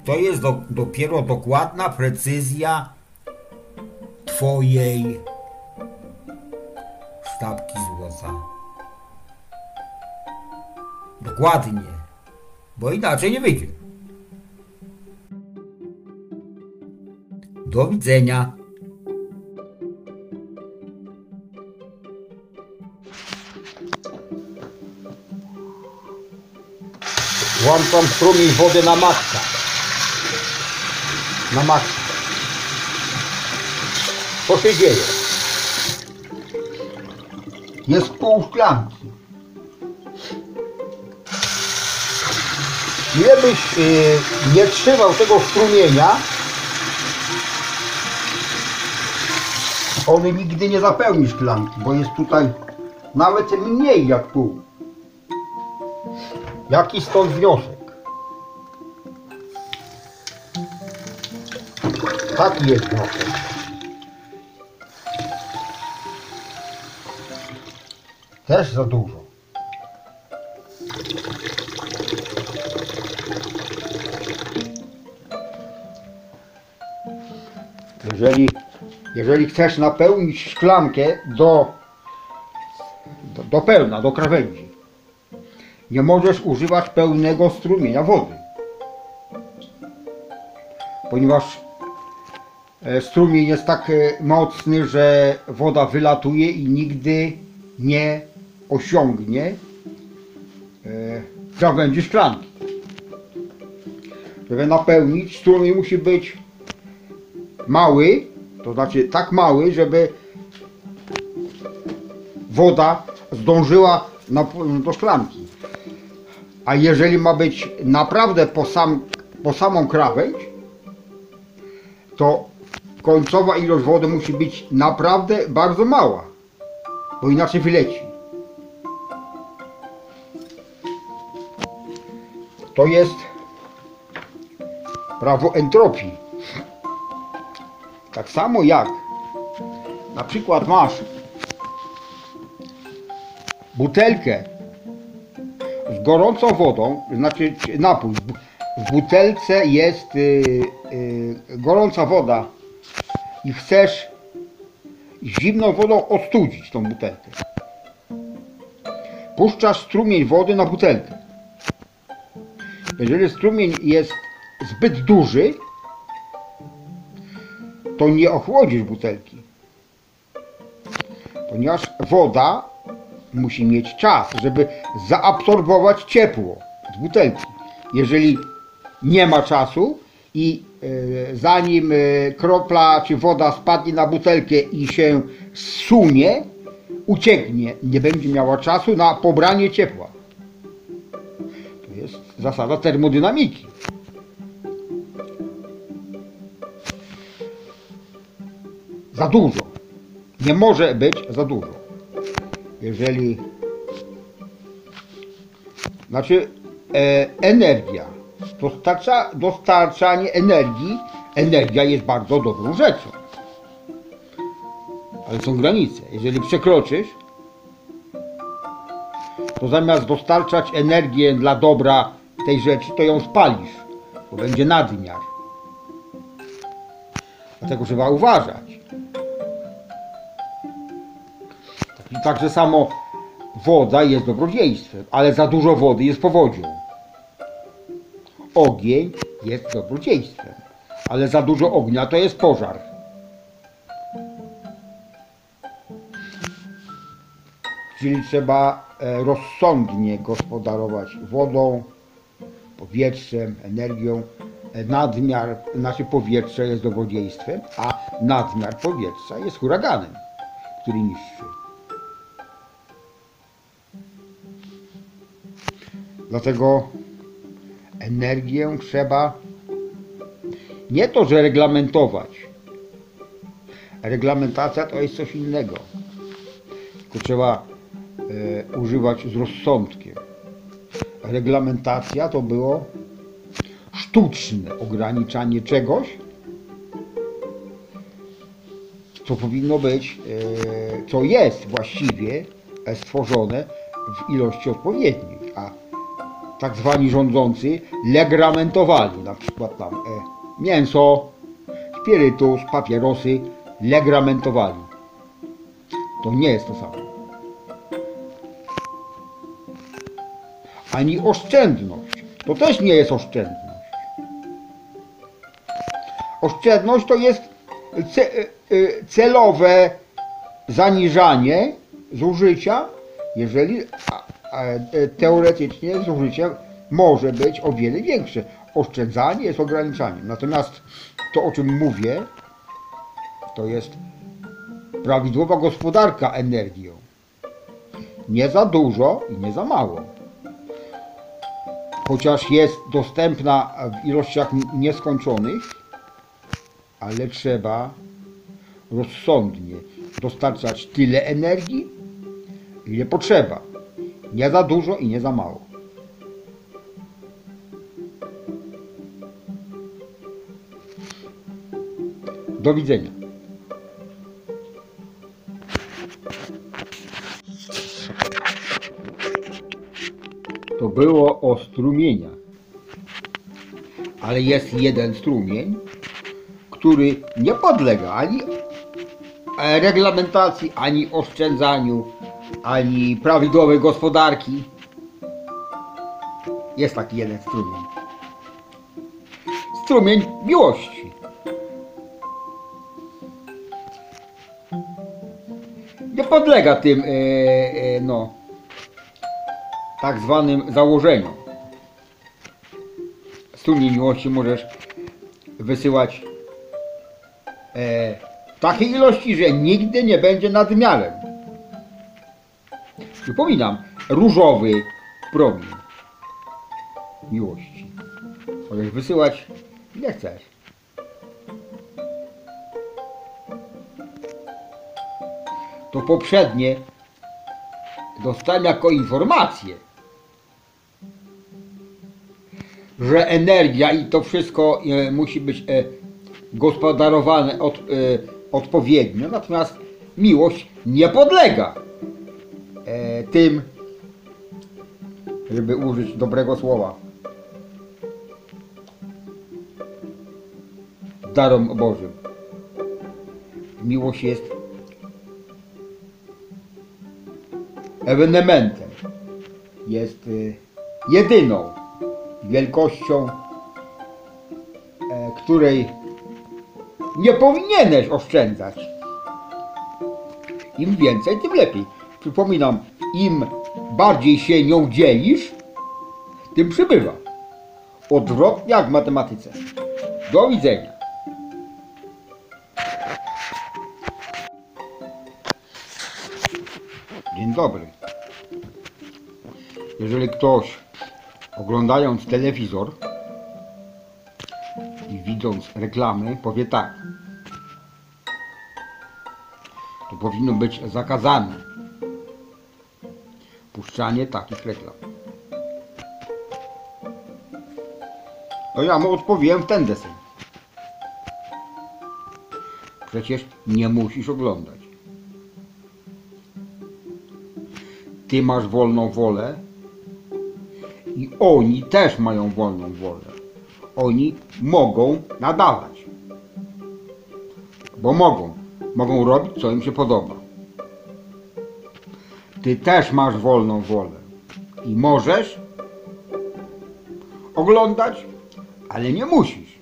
To jest do, dopiero dokładna precyzja Twojej sztabki złota. Dokładnie, bo inaczej nie wyjdzie. Do widzenia. Włączam strumień wody na maksa. Na maksa. Co się dzieje? Jest pół szklanki. Ile byś y, nie trzymał tego strumienia, on nigdy nie zapełni szklanki, bo jest tutaj nawet mniej jak pół. Jaki stąd wniosek? Taki jest wniosek. Też za dużo. Jeżeli, jeżeli chcesz napełnić szklankę do, do, do pełna, do krawędzi, nie możesz używać pełnego strumienia wody. Ponieważ e, strumień jest tak e, mocny, że woda wylatuje i nigdy nie osiągnie e, krawędzi szklanki. Żeby napełnić, strumień musi być mały, to znaczy tak mały, żeby woda zdążyła napłynąć do szklanki. A jeżeli ma być naprawdę po, sam, po samą krawędź, to końcowa ilość wody musi być naprawdę bardzo mała, bo inaczej wyleci. To jest prawo entropii. Tak samo jak na przykład masz butelkę z gorącą wodą, znaczy napój. W bu- W butelce jest y, y, gorąca woda i chcesz zimną wodą ostudzić tą butelkę. Puszczasz strumień wody na butelkę. Jeżeli strumień jest zbyt duży, to nie ochłodzisz butelki. Ponieważ woda musi mieć czas, żeby zaabsorbować ciepło z butelki. Jeżeli nie ma czasu i e, zanim e, kropla czy woda spadnie na butelkę i się zsunie, ucieknie, nie będzie miała czasu na pobranie ciepła. To jest zasada termodynamiki. Za dużo. Nie może być za dużo. Jeżeli znaczy e, energia. Dostarcza, dostarczanie energii energia jest bardzo dobrą rzeczą. Ale są granice. Jeżeli przekroczysz to zamiast dostarczać energię dla dobra tej rzeczy to ją spalisz bo będzie nadmiar. Dlatego trzeba uważać I także samo woda jest dobrodziejstwem, ale za dużo wody jest powodzią. Ogień jest dobrodziejstwem, ale za dużo ognia to jest pożar. Czyli trzeba e, rozsądnie gospodarować wodą, powietrzem, energią. E, Nadmiar, znaczy powietrze jest dobrodziejstwem, a nadmiar powietrza jest huraganem, który niszczy. Dlatego energię trzeba nie to, że reglamentować. Reglamentacja to jest coś innego. Tylko trzeba e, używać z rozsądkiem. Reglamentacja to było sztuczne ograniczanie czegoś, co powinno być, e, co jest właściwie stworzone w ilości odpowiedniej, tak zwani rządzący, legramentowali na przykład tam e, mięso, spirytus, papierosy, legramentowali. To nie jest to samo. Ani oszczędność. To też nie jest oszczędność. Oszczędność to jest e, e, celowe zaniżanie zużycia, jeżeli teoretycznie zużycie może być o wiele większe. Oszczędzanie jest ograniczaniem. Natomiast to, o czym mówię, to jest prawidłowa gospodarka energią. Nie za dużo i nie za mało. Chociaż jest dostępna w ilościach nieskończonych, ale trzeba rozsądnie dostarczać tyle energii, ile potrzeba. Nie za dużo i nie za mało. Do widzenia. To było o strumieniach. Ale jest jeden strumień, który nie podlega ani reglamentacji, ani oszczędzaniu, ani prawidłowej gospodarki. Jest taki jeden strumień. Strumień miłości. Nie podlega tym, e, e, no, tak zwanym założeniom. Strumień miłości możesz wysyłać e, w takiej ilości, że nigdy nie będzie nadmiarem. Przypominam, różowy promień miłości. Możesz wysyłać ile chcesz. To poprzednie dostałem jako informację, że energia i to wszystko e, musi być e, gospodarowane od, e, odpowiednio, natomiast miłość nie podlega e, tym, żeby użyć dobrego słowa, darom Bożym. Miłość jest ewenementem, jest e, jedyną wielkością, e, której nie powinieneś oszczędzać. Im więcej, tym lepiej. Przypominam, im bardziej się nią dzielisz, tym przybywa. Odwrotnie jak w matematyce. Do widzenia. Dzień dobry. Jeżeli ktoś oglądając telewizor i widząc reklamy powie tak. To powinno być zakazane puszczanie takich reklam. To ja mu odpowiem w ten deseń. Przecież nie musisz oglądać. Ty masz wolną wolę i oni też mają wolną wolę. Oni mogą nadawać. Bo mogą. Mogą robić, co im się podoba. Ty też masz wolną wolę. I możesz oglądać, ale nie musisz.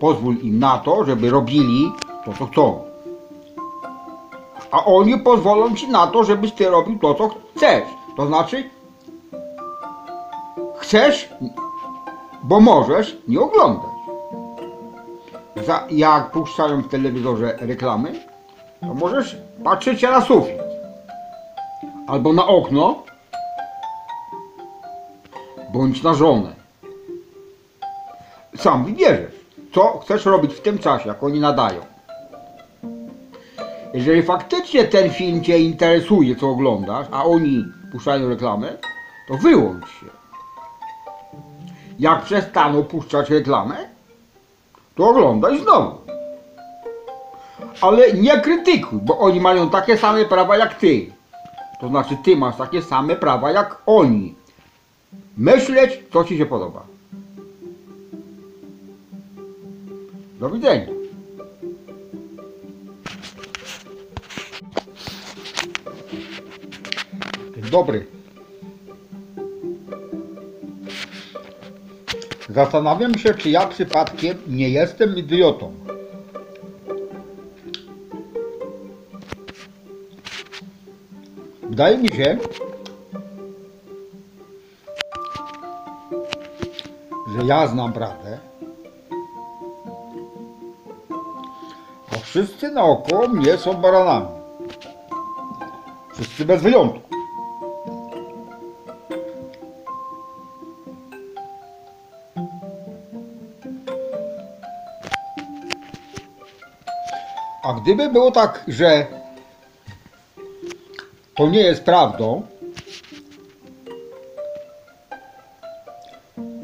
Pozwól im na to, żeby robili to, co chcą. A oni pozwolą ci na to, żebyś ty robił to, co chcesz. To znaczy, chcesz, bo możesz nie oglądać. Za, jak puszczają w telewizorze reklamy, to możesz patrzeć na sufit. Albo na okno, bądź na żonę. Sam wybierzesz, co chcesz robić w tym czasie, jak oni nadają. Jeżeli faktycznie ten film Cię interesuje, co oglądasz, a oni puszczają reklamę, to wyłącz się. Jak przestaną puszczać reklamę, to oglądaj znowu. Ale nie krytykuj, bo oni mają takie same prawa jak ty. To znaczy, ty masz takie same prawa jak oni. Myśleć, co ci się podoba. Do widzenia. dobry. Zastanawiam się, czy ja przypadkiem nie jestem idiotą. Wydaje mi się, że ja znam prawdę, a wszyscy naokoło mnie są baranami. Wszyscy bez wyjątku. A gdyby było tak, że to nie jest prawdą,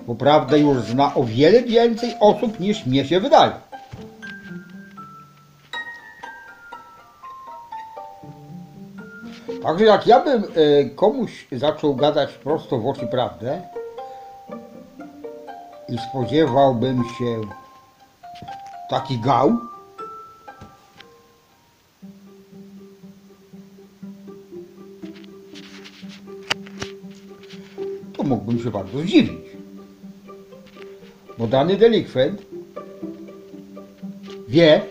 bo prawdę już zna o wiele więcej osób niż mnie się wydaje. Także jak ja bym e, komuś zaczął gadać prosto w oczy prawdę i spodziewałbym się taki gał, mógłbym się bardzo zdziwić. Bo dany delikwent wie,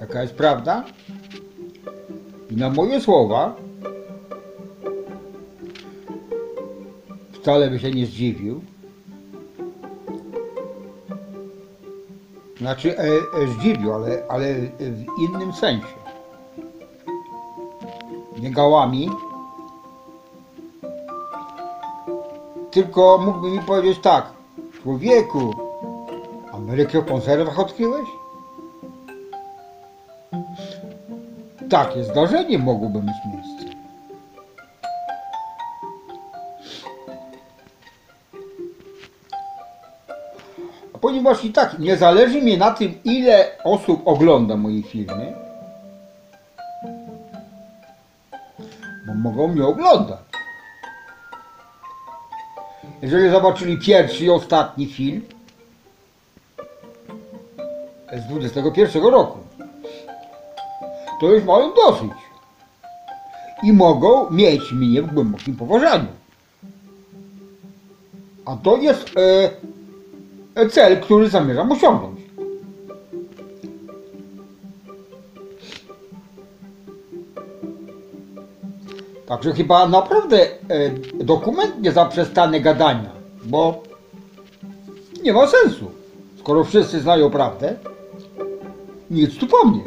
jaka jest prawda i na moje słowa wcale by się nie zdziwił. Znaczy, e, e, zdziwił, ale, ale w innym sensie. Nie gałami, tylko mógłby mi powiedzieć tak, człowieku, Amerykę w konserwach odkryłeś? Takie zdarzenie mogłoby mieć miejsce. A ponieważ i tak nie zależy mi na tym, ile osób ogląda moje filmy, bo mogą mnie oglądać. Jeżeli zobaczyli pierwszy i ostatni film z 21 roku, to już mają dosyć. I mogą mieć mnie w głębokim poważaniu. A to jest e, e, cel, który zamierzam osiągnąć. Także chyba naprawdę e, dokument nie zaprzestanie gadania, bo nie ma sensu. Skoro wszyscy znają prawdę, nic tu po mnie.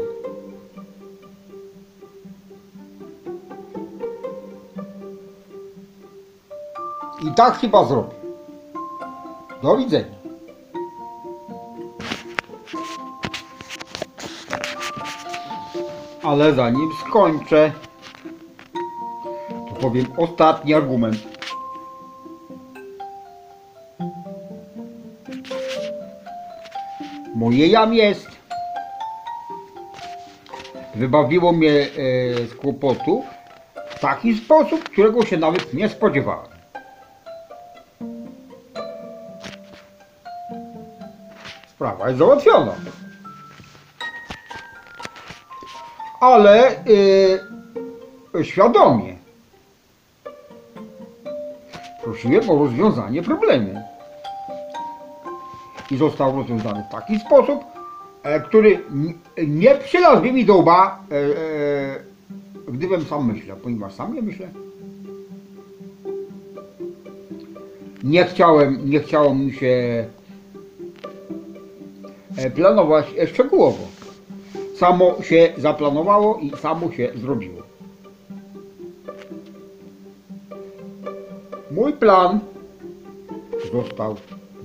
I tak chyba zrobię. Do widzenia. Ale zanim skończę, powiem ostatni argument. Moje jam jest. Wybawiło mnie e, z kłopotu w taki sposób, którego się nawet nie spodziewałem. Sprawa jest załatwiona. Ale yy, świadomie prosiłem o rozwiązanie problemu. I został rozwiązany w taki sposób, e, który nie przylazłby mi do łba, e, e, gdybym sam myślał, ponieważ sam nie myślę. Nie chciałem, nie chciało mi się planować szczegółowo. Samo się zaplanowało i samo się zrobiło. Mój plan został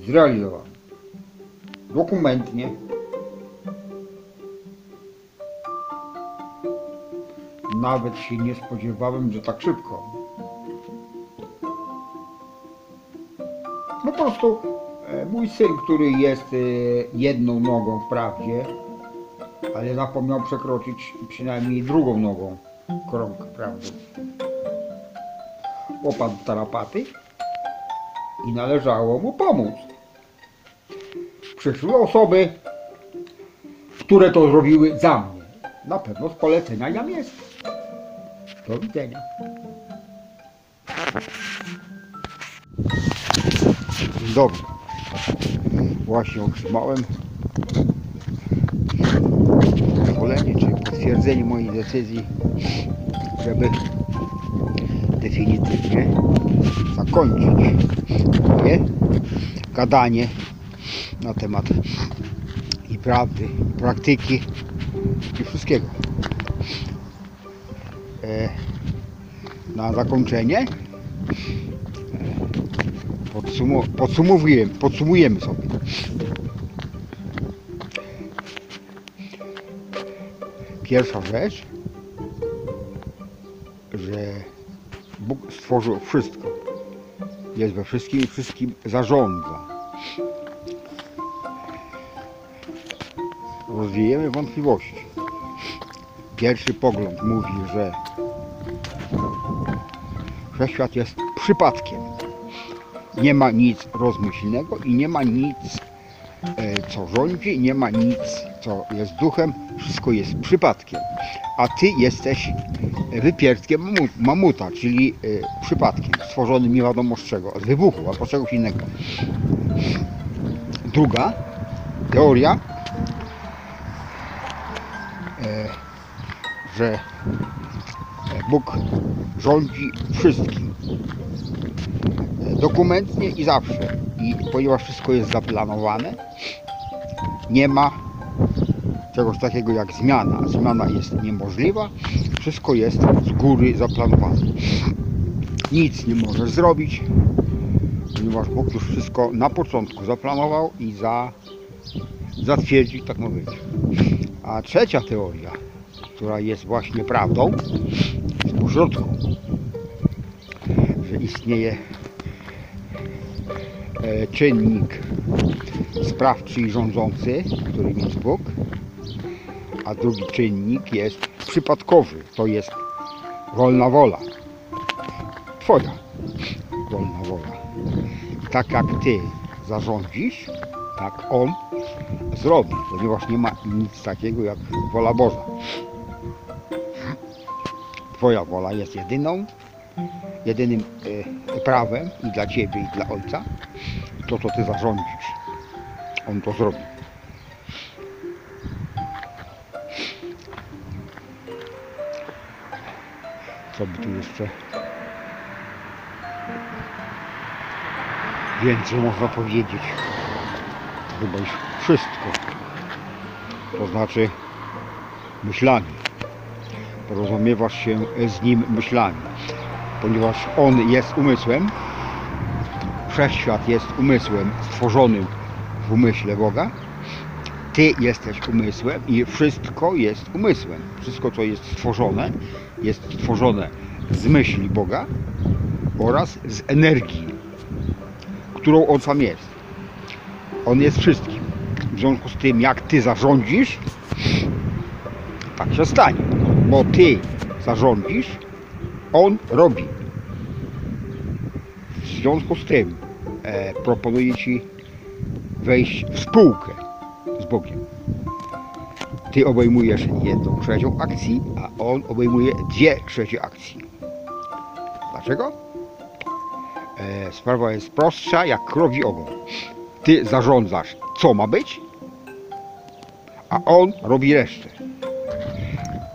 zrealizowany. Dokumentnie. Nawet się nie spodziewałem, że tak szybko. No po prostu e, mój syn, który jest e, jedną nogą w prawdzie, ale zapomniał przekroczyć przynajmniej drugą nogą krąg prawdy. Opadł tarapaty i należało mu pomóc. Przyszły osoby, które to zrobiły za mnie. Na pewno z polecenia jam jest. Do widzenia. Dobry. Właśnie otrzymałem pozwolenie czy potwierdzenie mojej decyzji, żeby definitywnie zakończyć moje gadanie na temat i prawdy, i praktyki i wszystkiego. E, na zakończenie Podsumu- podsumowujemy, podsumujemy sobie. Pierwsza rzecz, stworzył wszystko. Jest we wszystkim i wszystkim zarządza. Rozwiejemy wątpliwości. Pierwszy pogląd mówi, że wszechświat jest przypadkiem nie ma nic rozmyślnego i nie ma nic, co rządzi, nie ma nic, co jest duchem, wszystko jest przypadkiem. A ty jesteś wypierstkiem mamu- mamuta, czyli e, przypadkiem, stworzonym nie wiadomo z czego, z wybuchu albo czegoś innego. Druga teoria, e, że Bóg rządzi wszystkim dokumentnie i zawsze. I ponieważ wszystko jest zaplanowane, nie ma czegoś takiego jak zmiana. Zmiana jest niemożliwa, wszystko jest z góry zaplanowane. Nic nie możesz zrobić, ponieważ Bóg już wszystko na początku zaplanował i za, zatwierdził, tak być. A trzecia teoria, która jest właśnie prawdą, jest pośrodku, istnieje e, czynnik sprawczy i rządzący, którym jest Bóg, a drugi czynnik jest przypadkowy, to jest wolna wola. Twoja wolna wola. Tak jak Ty zarządzisz, tak On zrobi, ponieważ nie ma nic takiego jak wola Boża. Twoja wola jest jedyną, jedynym e, prawem i dla Ciebie i dla Ojca. To, co Ty zarządzisz, On to zrobi. Co by tu jeszcze więcej można powiedzieć? Chyba już wszystko. To znaczy myślami. Porozumiewasz się z nim myślami. Ponieważ on jest umysłem, wszechświat jest umysłem stworzonym w umyśle Boga. Ty jesteś umysłem i wszystko jest umysłem. Wszystko, co jest stworzone, jest stworzone z myśli Boga oraz z energii, którą On sam jest. On jest wszystkim. W związku z tym, jak Ty zarządzisz, tak się stanie. Bo Ty zarządzisz, On robi. W związku z tym e, proponuję Ci wejść w spółkę z Bogiem. Ty obejmujesz jedną trzecią akcji, a On obejmuje dwie trzecie akcji. Dlaczego? E, sprawa jest prostsza jak krowi ogon. Ty zarządzasz, co ma być, a On robi resztę.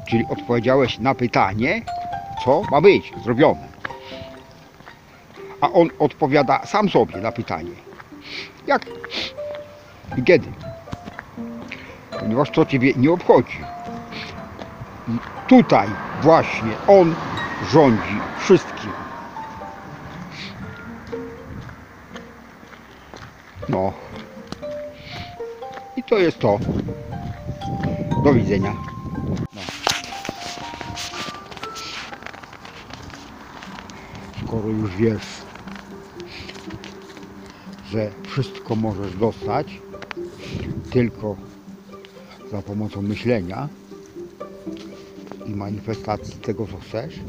Czyli odpowiedziałeś na pytanie, co ma być zrobione. A on odpowiada sam sobie na pytanie. Jak i kiedy. Ponieważ to Ciebie nie obchodzi. Tutaj właśnie On rządzi wszystkim. No. I to jest to. Do widzenia. Skoro już wiesz, że wszystko możesz dostać tylko za pomocą myślenia i manifestacji tego, co chcesz,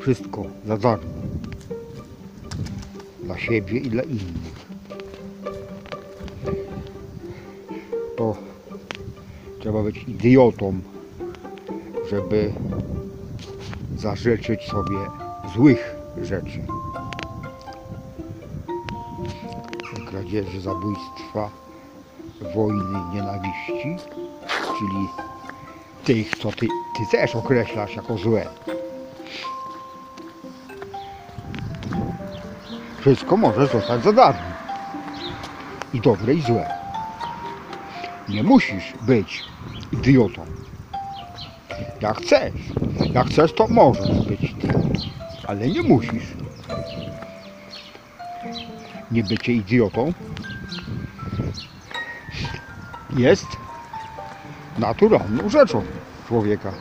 wszystko za darmo dla siebie i dla innych. To trzeba być idiotą, żeby zażyczyć sobie złych rzeczy. Kradzieży, zabójstwa, wojny, nienawiści, czyli tych, co ty, ty też określasz jako złe. Wszystko może zostać za darmo. I dobre, i złe. Nie musisz być idiotą. Jak chcesz. Jak chcesz, to możesz być idiotą. Ale nie musisz. Nie bycie idiotą jest naturalną rzeczą człowieka.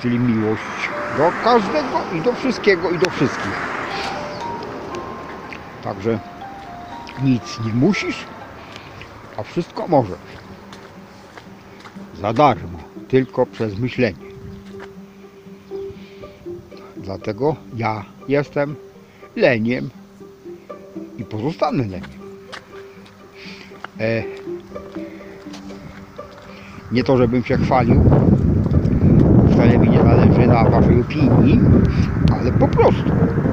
Czyli miłość do każdego i do wszystkiego i do wszystkich. Także nic nie musisz, a wszystko możesz. Za darmo, tylko przez myślenie. Dlatego ja jestem leniem i pozostanę leniem. E, nie to, żebym się chwalił, wcale mi nie zależy na waszej opinii, ale po prostu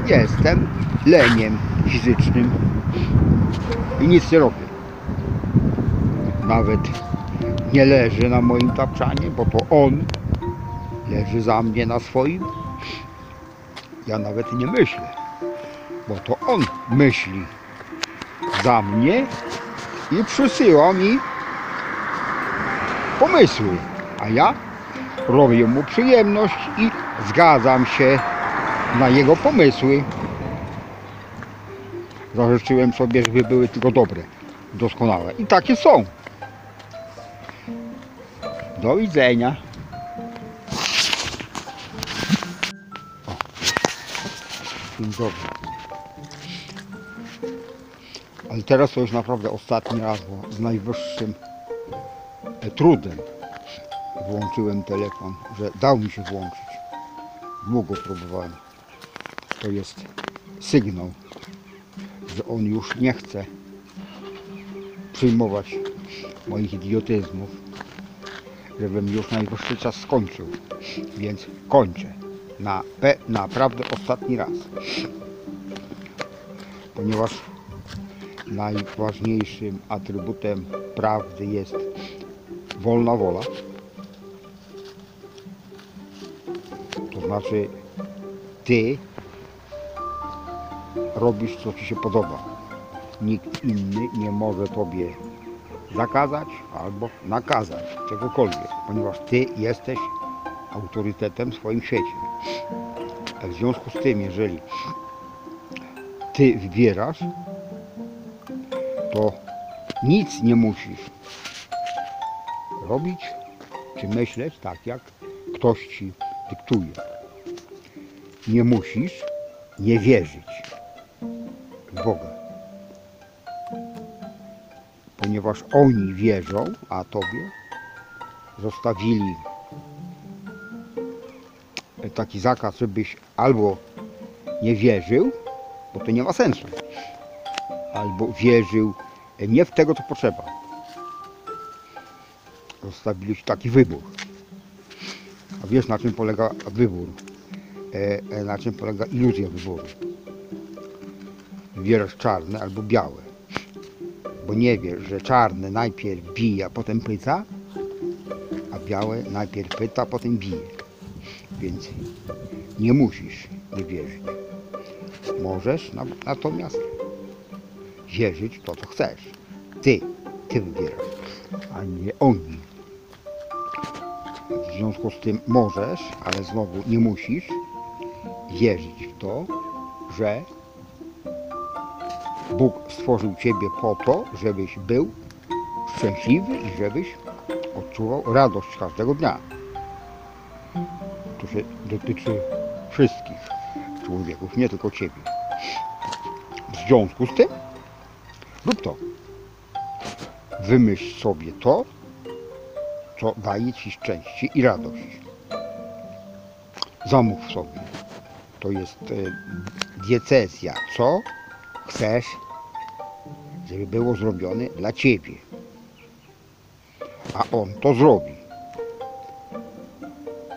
jestem leniem fizycznym i nic nie robię. Nawet nie leży na moim tapczanie, bo to on leży za mnie na swoim. Ja nawet nie myślę, bo to on myśli za mnie i przysyła mi pomysły, a ja robię mu przyjemność i zgadzam się na jego pomysły. Zażyczyłem sobie, żeby były tylko dobre, doskonałe. I takie są. Do widzenia. Ale teraz to już naprawdę ostatni raz, bo z najwyższym e, trudem włączyłem telefon, że dał mi się włączyć. Długo próbowałem. To jest sygnał, że on już nie chce przyjmować moich idiotyzmów, żebym już najwyższy czas skończył. Więc kończę. Na pe, naprawdę ostatni raz. Ponieważ najważniejszym atrybutem prawdy jest wolna wola. To znaczy ty robisz co ci się podoba. Nikt inny nie może tobie zakazać albo nakazać czegokolwiek, ponieważ ty jesteś autorytetem w swoim świecie. A w związku z tym, jeżeli ty wybierasz, to nic nie musisz robić czy myśleć tak, jak ktoś ci dyktuje. Nie musisz nie wierzyć w Boga. Ponieważ oni wierzą, a tobie zostawili taki zakaz, żebyś albo nie wierzył, bo to nie ma sensu, albo wierzył nie w tego, co potrzeba. Zostawili taki wybór. A wiesz, na czym polega wybór? E, e, na czym polega iluzja wyboru? Wybierasz czarne albo białe. Bo nie wiesz, że czarne najpierw bije, a potem pyta, a białe najpierw pyta, a potem bije. Więc nie musisz nie wierzyć. Możesz na- natomiast wierzyć to, co chcesz. Ty, ty wybierasz, a nie oni. W związku z tym możesz, ale znowu nie musisz wierzyć w to, że Bóg stworzył Ciebie po to, żebyś był szczęśliwy i żebyś odczuwał radość każdego dnia. To się dotyczy wszystkich człowieków, nie tylko Ciebie. W związku z tym rób to. Wymyśl sobie to, co daje Ci szczęście i radość. Zamów sobie. To jest e, diecezja. Co chcesz, żeby było zrobione dla Ciebie. A On to zrobi.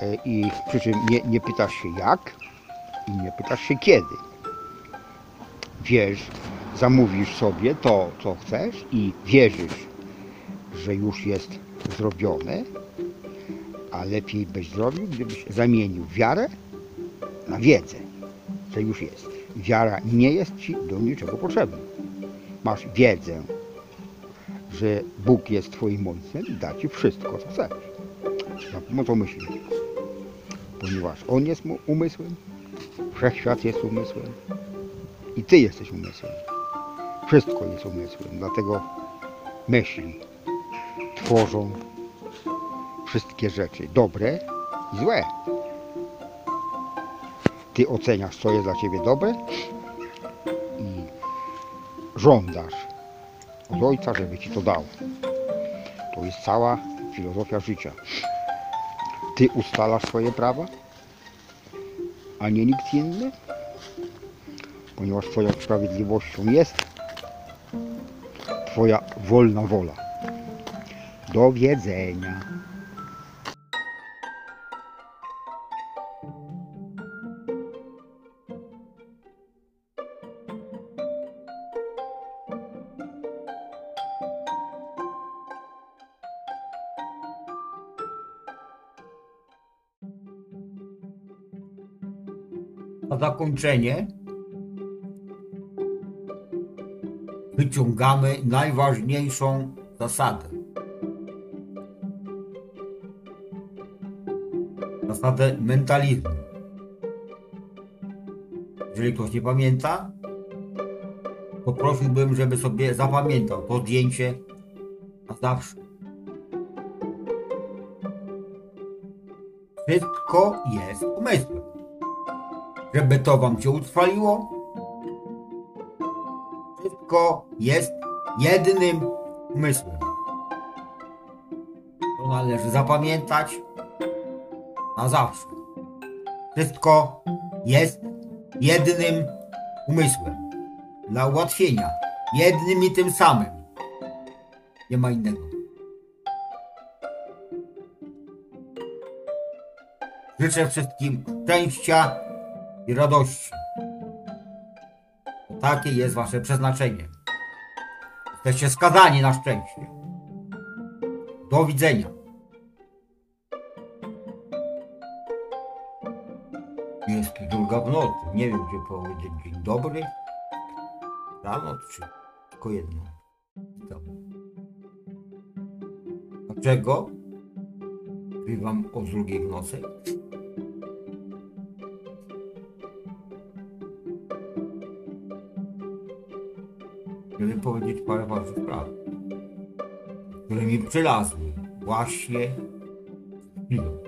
E, I przy czym nie, nie pytasz się jak i nie pytasz się kiedy. Wiesz, zamówisz sobie to, co chcesz i wierzysz, że już jest zrobione, a lepiej byś zrobił, gdybyś zamienił wiarę na wiedzę, że już jest. Wiara nie jest ci do niczego potrzebna. Masz wiedzę, że Bóg jest Twoim Ojcem i da Ci wszystko, co chcesz. Na pomocą myśli. Ponieważ On jest umysłem, wszechświat jest umysłem i Ty jesteś umysłem. Wszystko jest umysłem, dlatego myśli tworzą wszystkie rzeczy, dobre i złe. Ty oceniasz, co jest dla Ciebie dobre i żądasz od Ojca, żeby Ci to dał. To jest cała filozofia życia. Ty ustalasz swoje prawa, a nie nikt inny, ponieważ Twoją sprawiedliwością jest Twoja wolna wola. Do wiedzenia. Zakończenie wyciągamy najważniejszą zasadę. Zasadę mentalizmu. Jeżeli ktoś nie pamięta, to prosiłbym, żeby sobie zapamiętał to zdjęcie na zawsze. Wszystko jest umysłem żeby to wam się utrwaliło. Wszystko jest jednym umysłem. To należy zapamiętać na zawsze. Wszystko jest jednym umysłem. Dla ułatwienia. Jednym i tym samym. Nie ma innego. Życzę wszystkim szczęścia i radości. Takie jest wasze przeznaczenie. Jesteście skazani na szczęście. Do widzenia. Jest druga w nocy. Nie wiem, gdzie powiedzieć dzień dobry. Rano czy tylko jedno. Dlaczego? Wam o drugiej w nocy. Żeby powiedzieć parę ważnych spraw, które mi przylazły właśnie chwilą.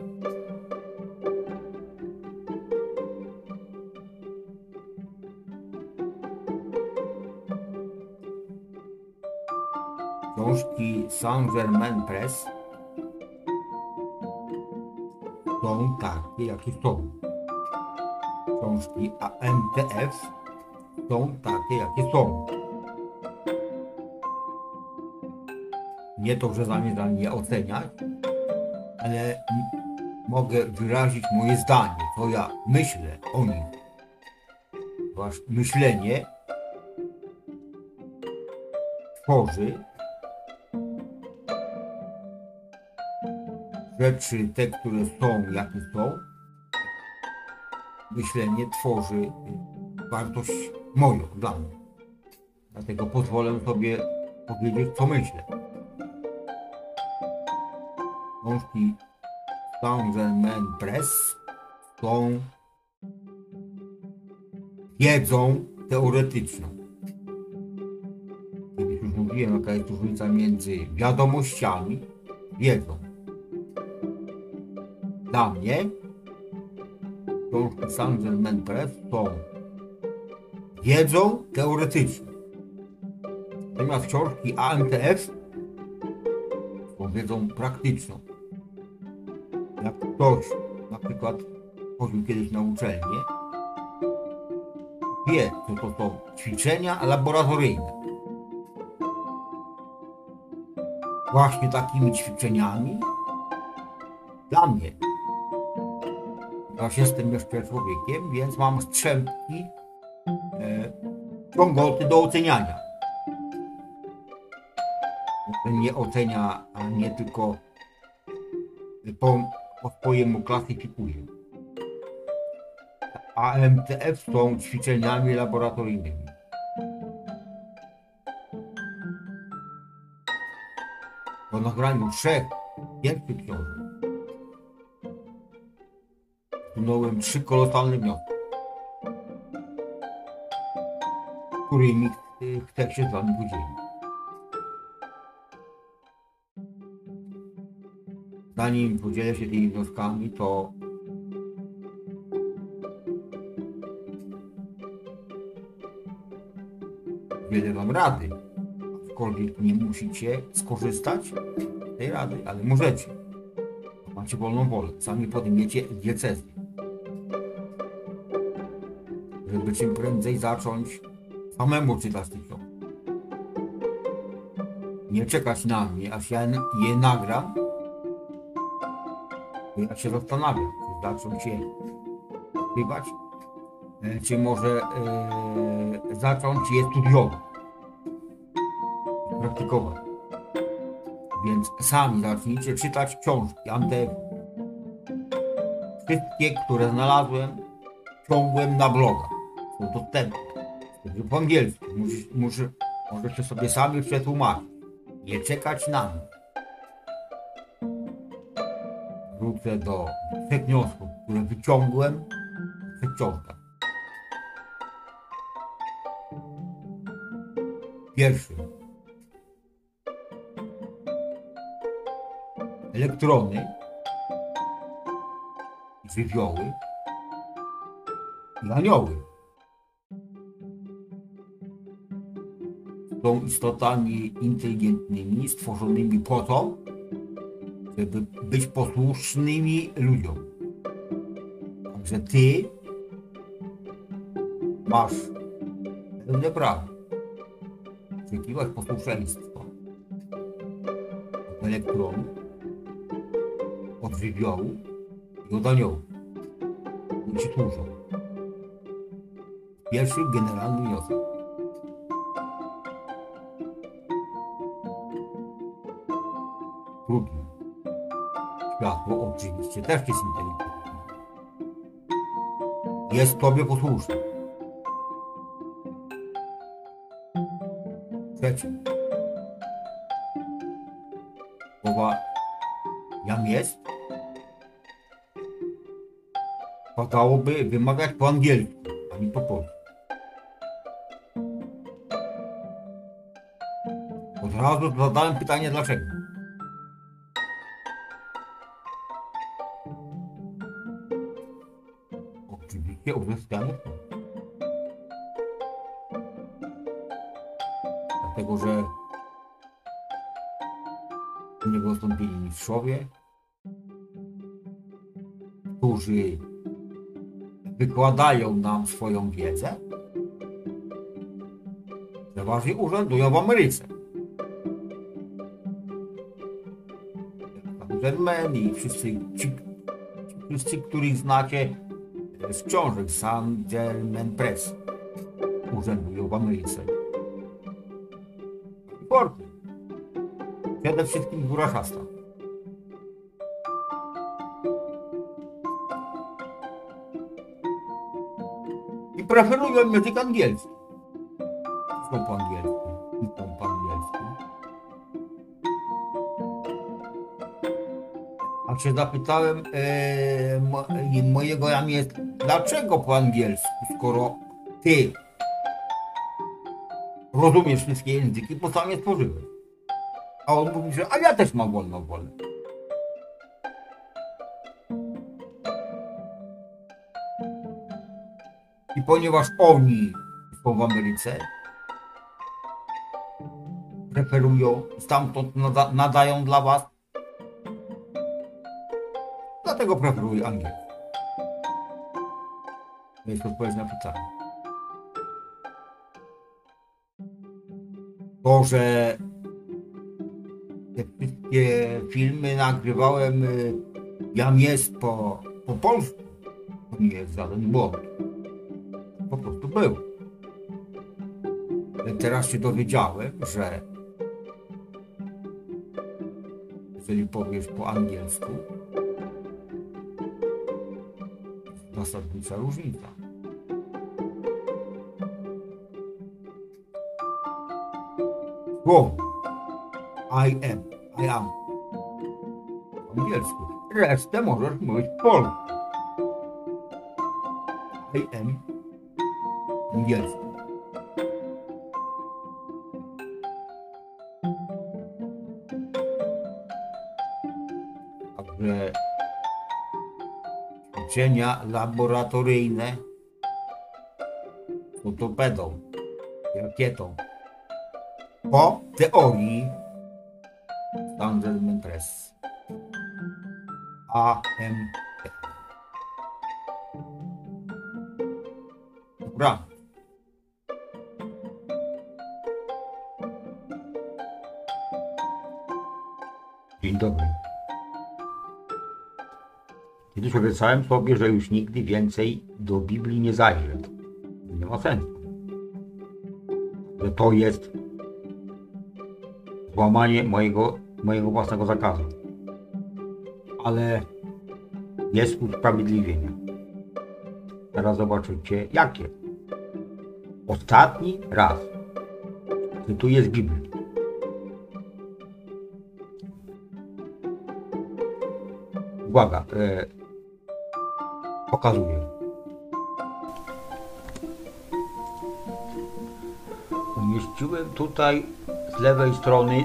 Książki Saint-Germain Press są takie, jakie są. Książki AMTF są takie, jakie są. Nie to, że zamierzam je oceniać, ale mogę wyrazić moje zdanie, co ja myślę o nich. Ponieważ myślenie tworzy rzeczy, te, które są, jakie są. Myślenie tworzy wartość moją, dla mnie. Dlatego pozwolę sobie powiedzieć, co myślę. Książki Saint-Germain Press są wiedzą teoretyczną. Kiedyś już mówiłem, jaka jest różnica między wiadomościami wiedzą. Dla mnie książki Saint-Germain Press są wiedzą teoretyczną. Natomiast książki AMTF są wiedzą praktyczną. Ktoś na przykład chodził kiedyś na uczelnię, wie, co to są ćwiczenia laboratoryjne. Właśnie takimi ćwiczeniami dla mnie ponieważ jestem jeszcze człowiekiem, więc mam strzępki e, ciągoty do oceniania. Nie ocenia, a nie tylko po, po swojemu klasyfikuje. AMTF są ćwiczeniami laboratoryjnymi. Po nagraniu trzech pierwszych książek Zsunąłem trzy kolosalne wnioski, którymi ch- chcę się z wami podzielić. Zanim podzielę się tymi wnioskami, to wiele wam rady. Aczkolwiek nie musicie skorzystać z tej rady, ale możecie. Macie wolną wolę. Sami podejmiecie decyzję. Żeby czym prędzej zacząć samemu czytać książki. Nie czekać na mnie, aż ja je nagram. Ja się zastanawiam, czy zacząć je odkrywać, e, czy może e, zacząć je studiować, praktykować. Więc sami zacznijcie czytać książki Antef. Wszystkie, które znalazłem, ciągłem na bloga. Są dostępne. Po angielsku. Możecie sobie sami przetłumaczyć. Nie czekać na mnie. Wrócę do trzech wniosków, które wyciągłem w tych książkach. Pierwszy. Elektrony, żywioły i anioły są istotami inteligentnymi, stworzonymi po to, żeby być posłusznymi ludziom. Także ty masz pełne prawo oczekiwać posłuszeństwa od elektronów, od żywiołu i od aniołów, którzy ci służą. Pierwszy generalny wniosek. Też jest inteligentne. Jest tobie posłuszny. Trzeci. Słowa jam jest padałoby wymagać po angielsku, a nie po polsku. Od razu zadałem pytanie dlaczego. Oczywiście uzyskanie Dlatego, że u niego wystąpili mistrzowie, którzy wykładają nam swoją wiedzę, przeważnie urzędują w Ameryce. Gentlemen i wszyscy ci wszyscy, których znacie z książek San German Press, urzędują w Ameryce. Porty. Przede wszystkim góra. I preferują język angielski. Są po angielsku. I są po angielsku. A się zapytałem e, mo, mojego jam jest, dlaczego po angielsku, skoro ty rozumiesz wszystkie języki, bo sam je stworzyłeś. A on mówi, że a ja też mam wolną wolę. I ponieważ oni są w Ameryce, preferują, stamtąd nada, nadają dla was, dlatego preferuję angielski. Jest odpowiedź na pytanie. To, że te wszystkie filmy nagrywałem y, jam jest po, po polsku, To nie jest żaden błąd. Po prostu był. Ale teraz się dowiedziałem, że jeżeli powiesz po angielsku, zasadnicza różnica. Słowo I am, I am po angielsku. Resztę możesz mówić po. I am po ćwiczenia laboratoryjne z ortopedą, rakietą. Po teorii Standard Press. AMP. Obiecałem sobie, że już nigdy więcej do Biblii nie zajrzę. Nie ma sensu. Że to jest złamanie mojego, mojego własnego zakazu. Ale jest usprawiedliwienie. Teraz zobaczycie jakie. Ostatni raz cytuję z Biblii. Uwaga, e, pokazuję. Umieściłem tutaj z lewej strony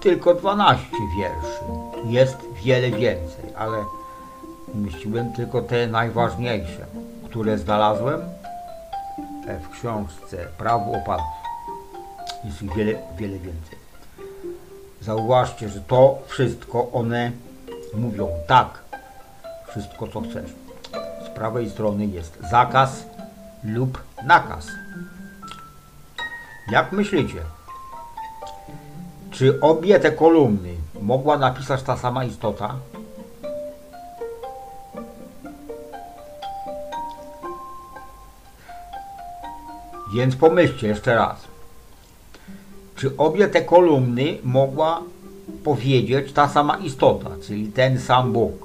tylko 12 wierszy. Jest wiele więcej, ale umieściłem tylko te najważniejsze, które znalazłem w książce Prawo opadów. Jest ich wiele, wiele więcej. Zauważcie, że to wszystko one mówią tak, wszystko co chcesz. Z prawej strony jest zakaz lub nakaz. Jak myślicie, czy obie te kolumny mogła napisać ta sama istota? Więc pomyślcie jeszcze raz. Czy obie te kolumny mogła powiedzieć ta sama istota, czyli ten sam Bóg?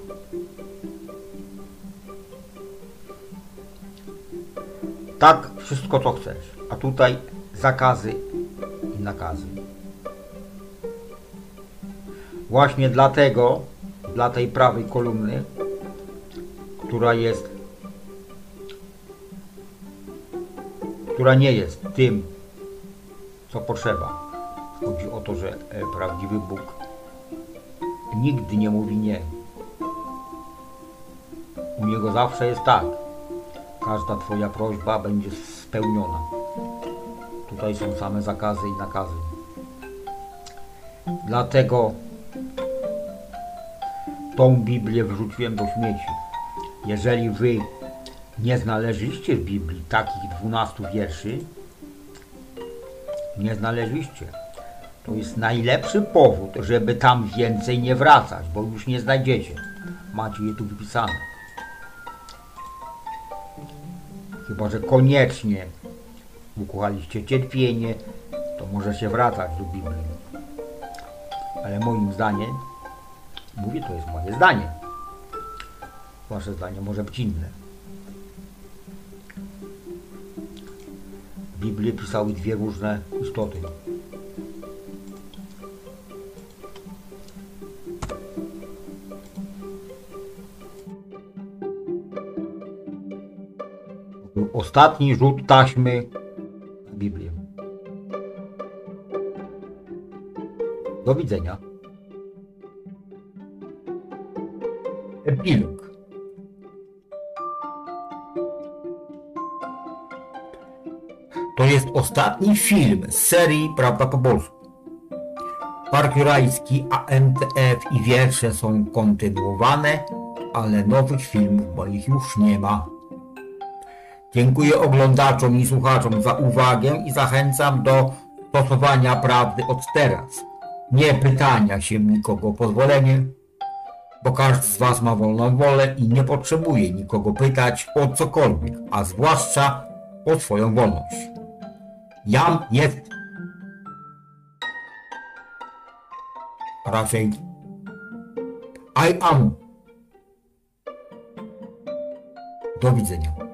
Tak, wszystko co chcesz. A tutaj zakazy i nakazy. Właśnie dlatego, dla tej prawej kolumny, która jest, która nie jest tym, co potrzeba. Chodzi o to, że e, prawdziwy Bóg nigdy nie mówi nie. U Niego zawsze jest tak. Każda Twoja prośba będzie spełniona. Tutaj są same zakazy i nakazy. Dlatego tą Biblię wrzuciłem do śmieci. Jeżeli wy nie znaleźliście w Biblii takich 12 wierszy, nie znaleźliście. To jest najlepszy powód, żeby tam więcej nie wracać, bo już nie znajdziecie. Macie je tu wypisane. Chyba, że koniecznie ukochaliście cierpienie, to możecie wracać do Biblii. Ale moim zdaniem, mówię, to jest moje zdanie. Wasze zdanie może być inne. Biblię pisały dwie różne istoty. Ostatni rzut taśmy na Biblię. Do widzenia. Epilog. To jest ostatni film z serii Prawda po polsku. Park Jurajski, AMTF i wiersze są kontynuowane, ale nowych filmów moich już nie ma. Dziękuję oglądaczom i słuchaczom za uwagę i zachęcam do stosowania prawdy od teraz. Nie pytania się nikogo o pozwolenie, bo każdy z Was ma wolną wolę i nie potrzebuje nikogo pytać o cokolwiek, a zwłaszcza o swoją wolność. Jam jest raczej I am. Do widzenia.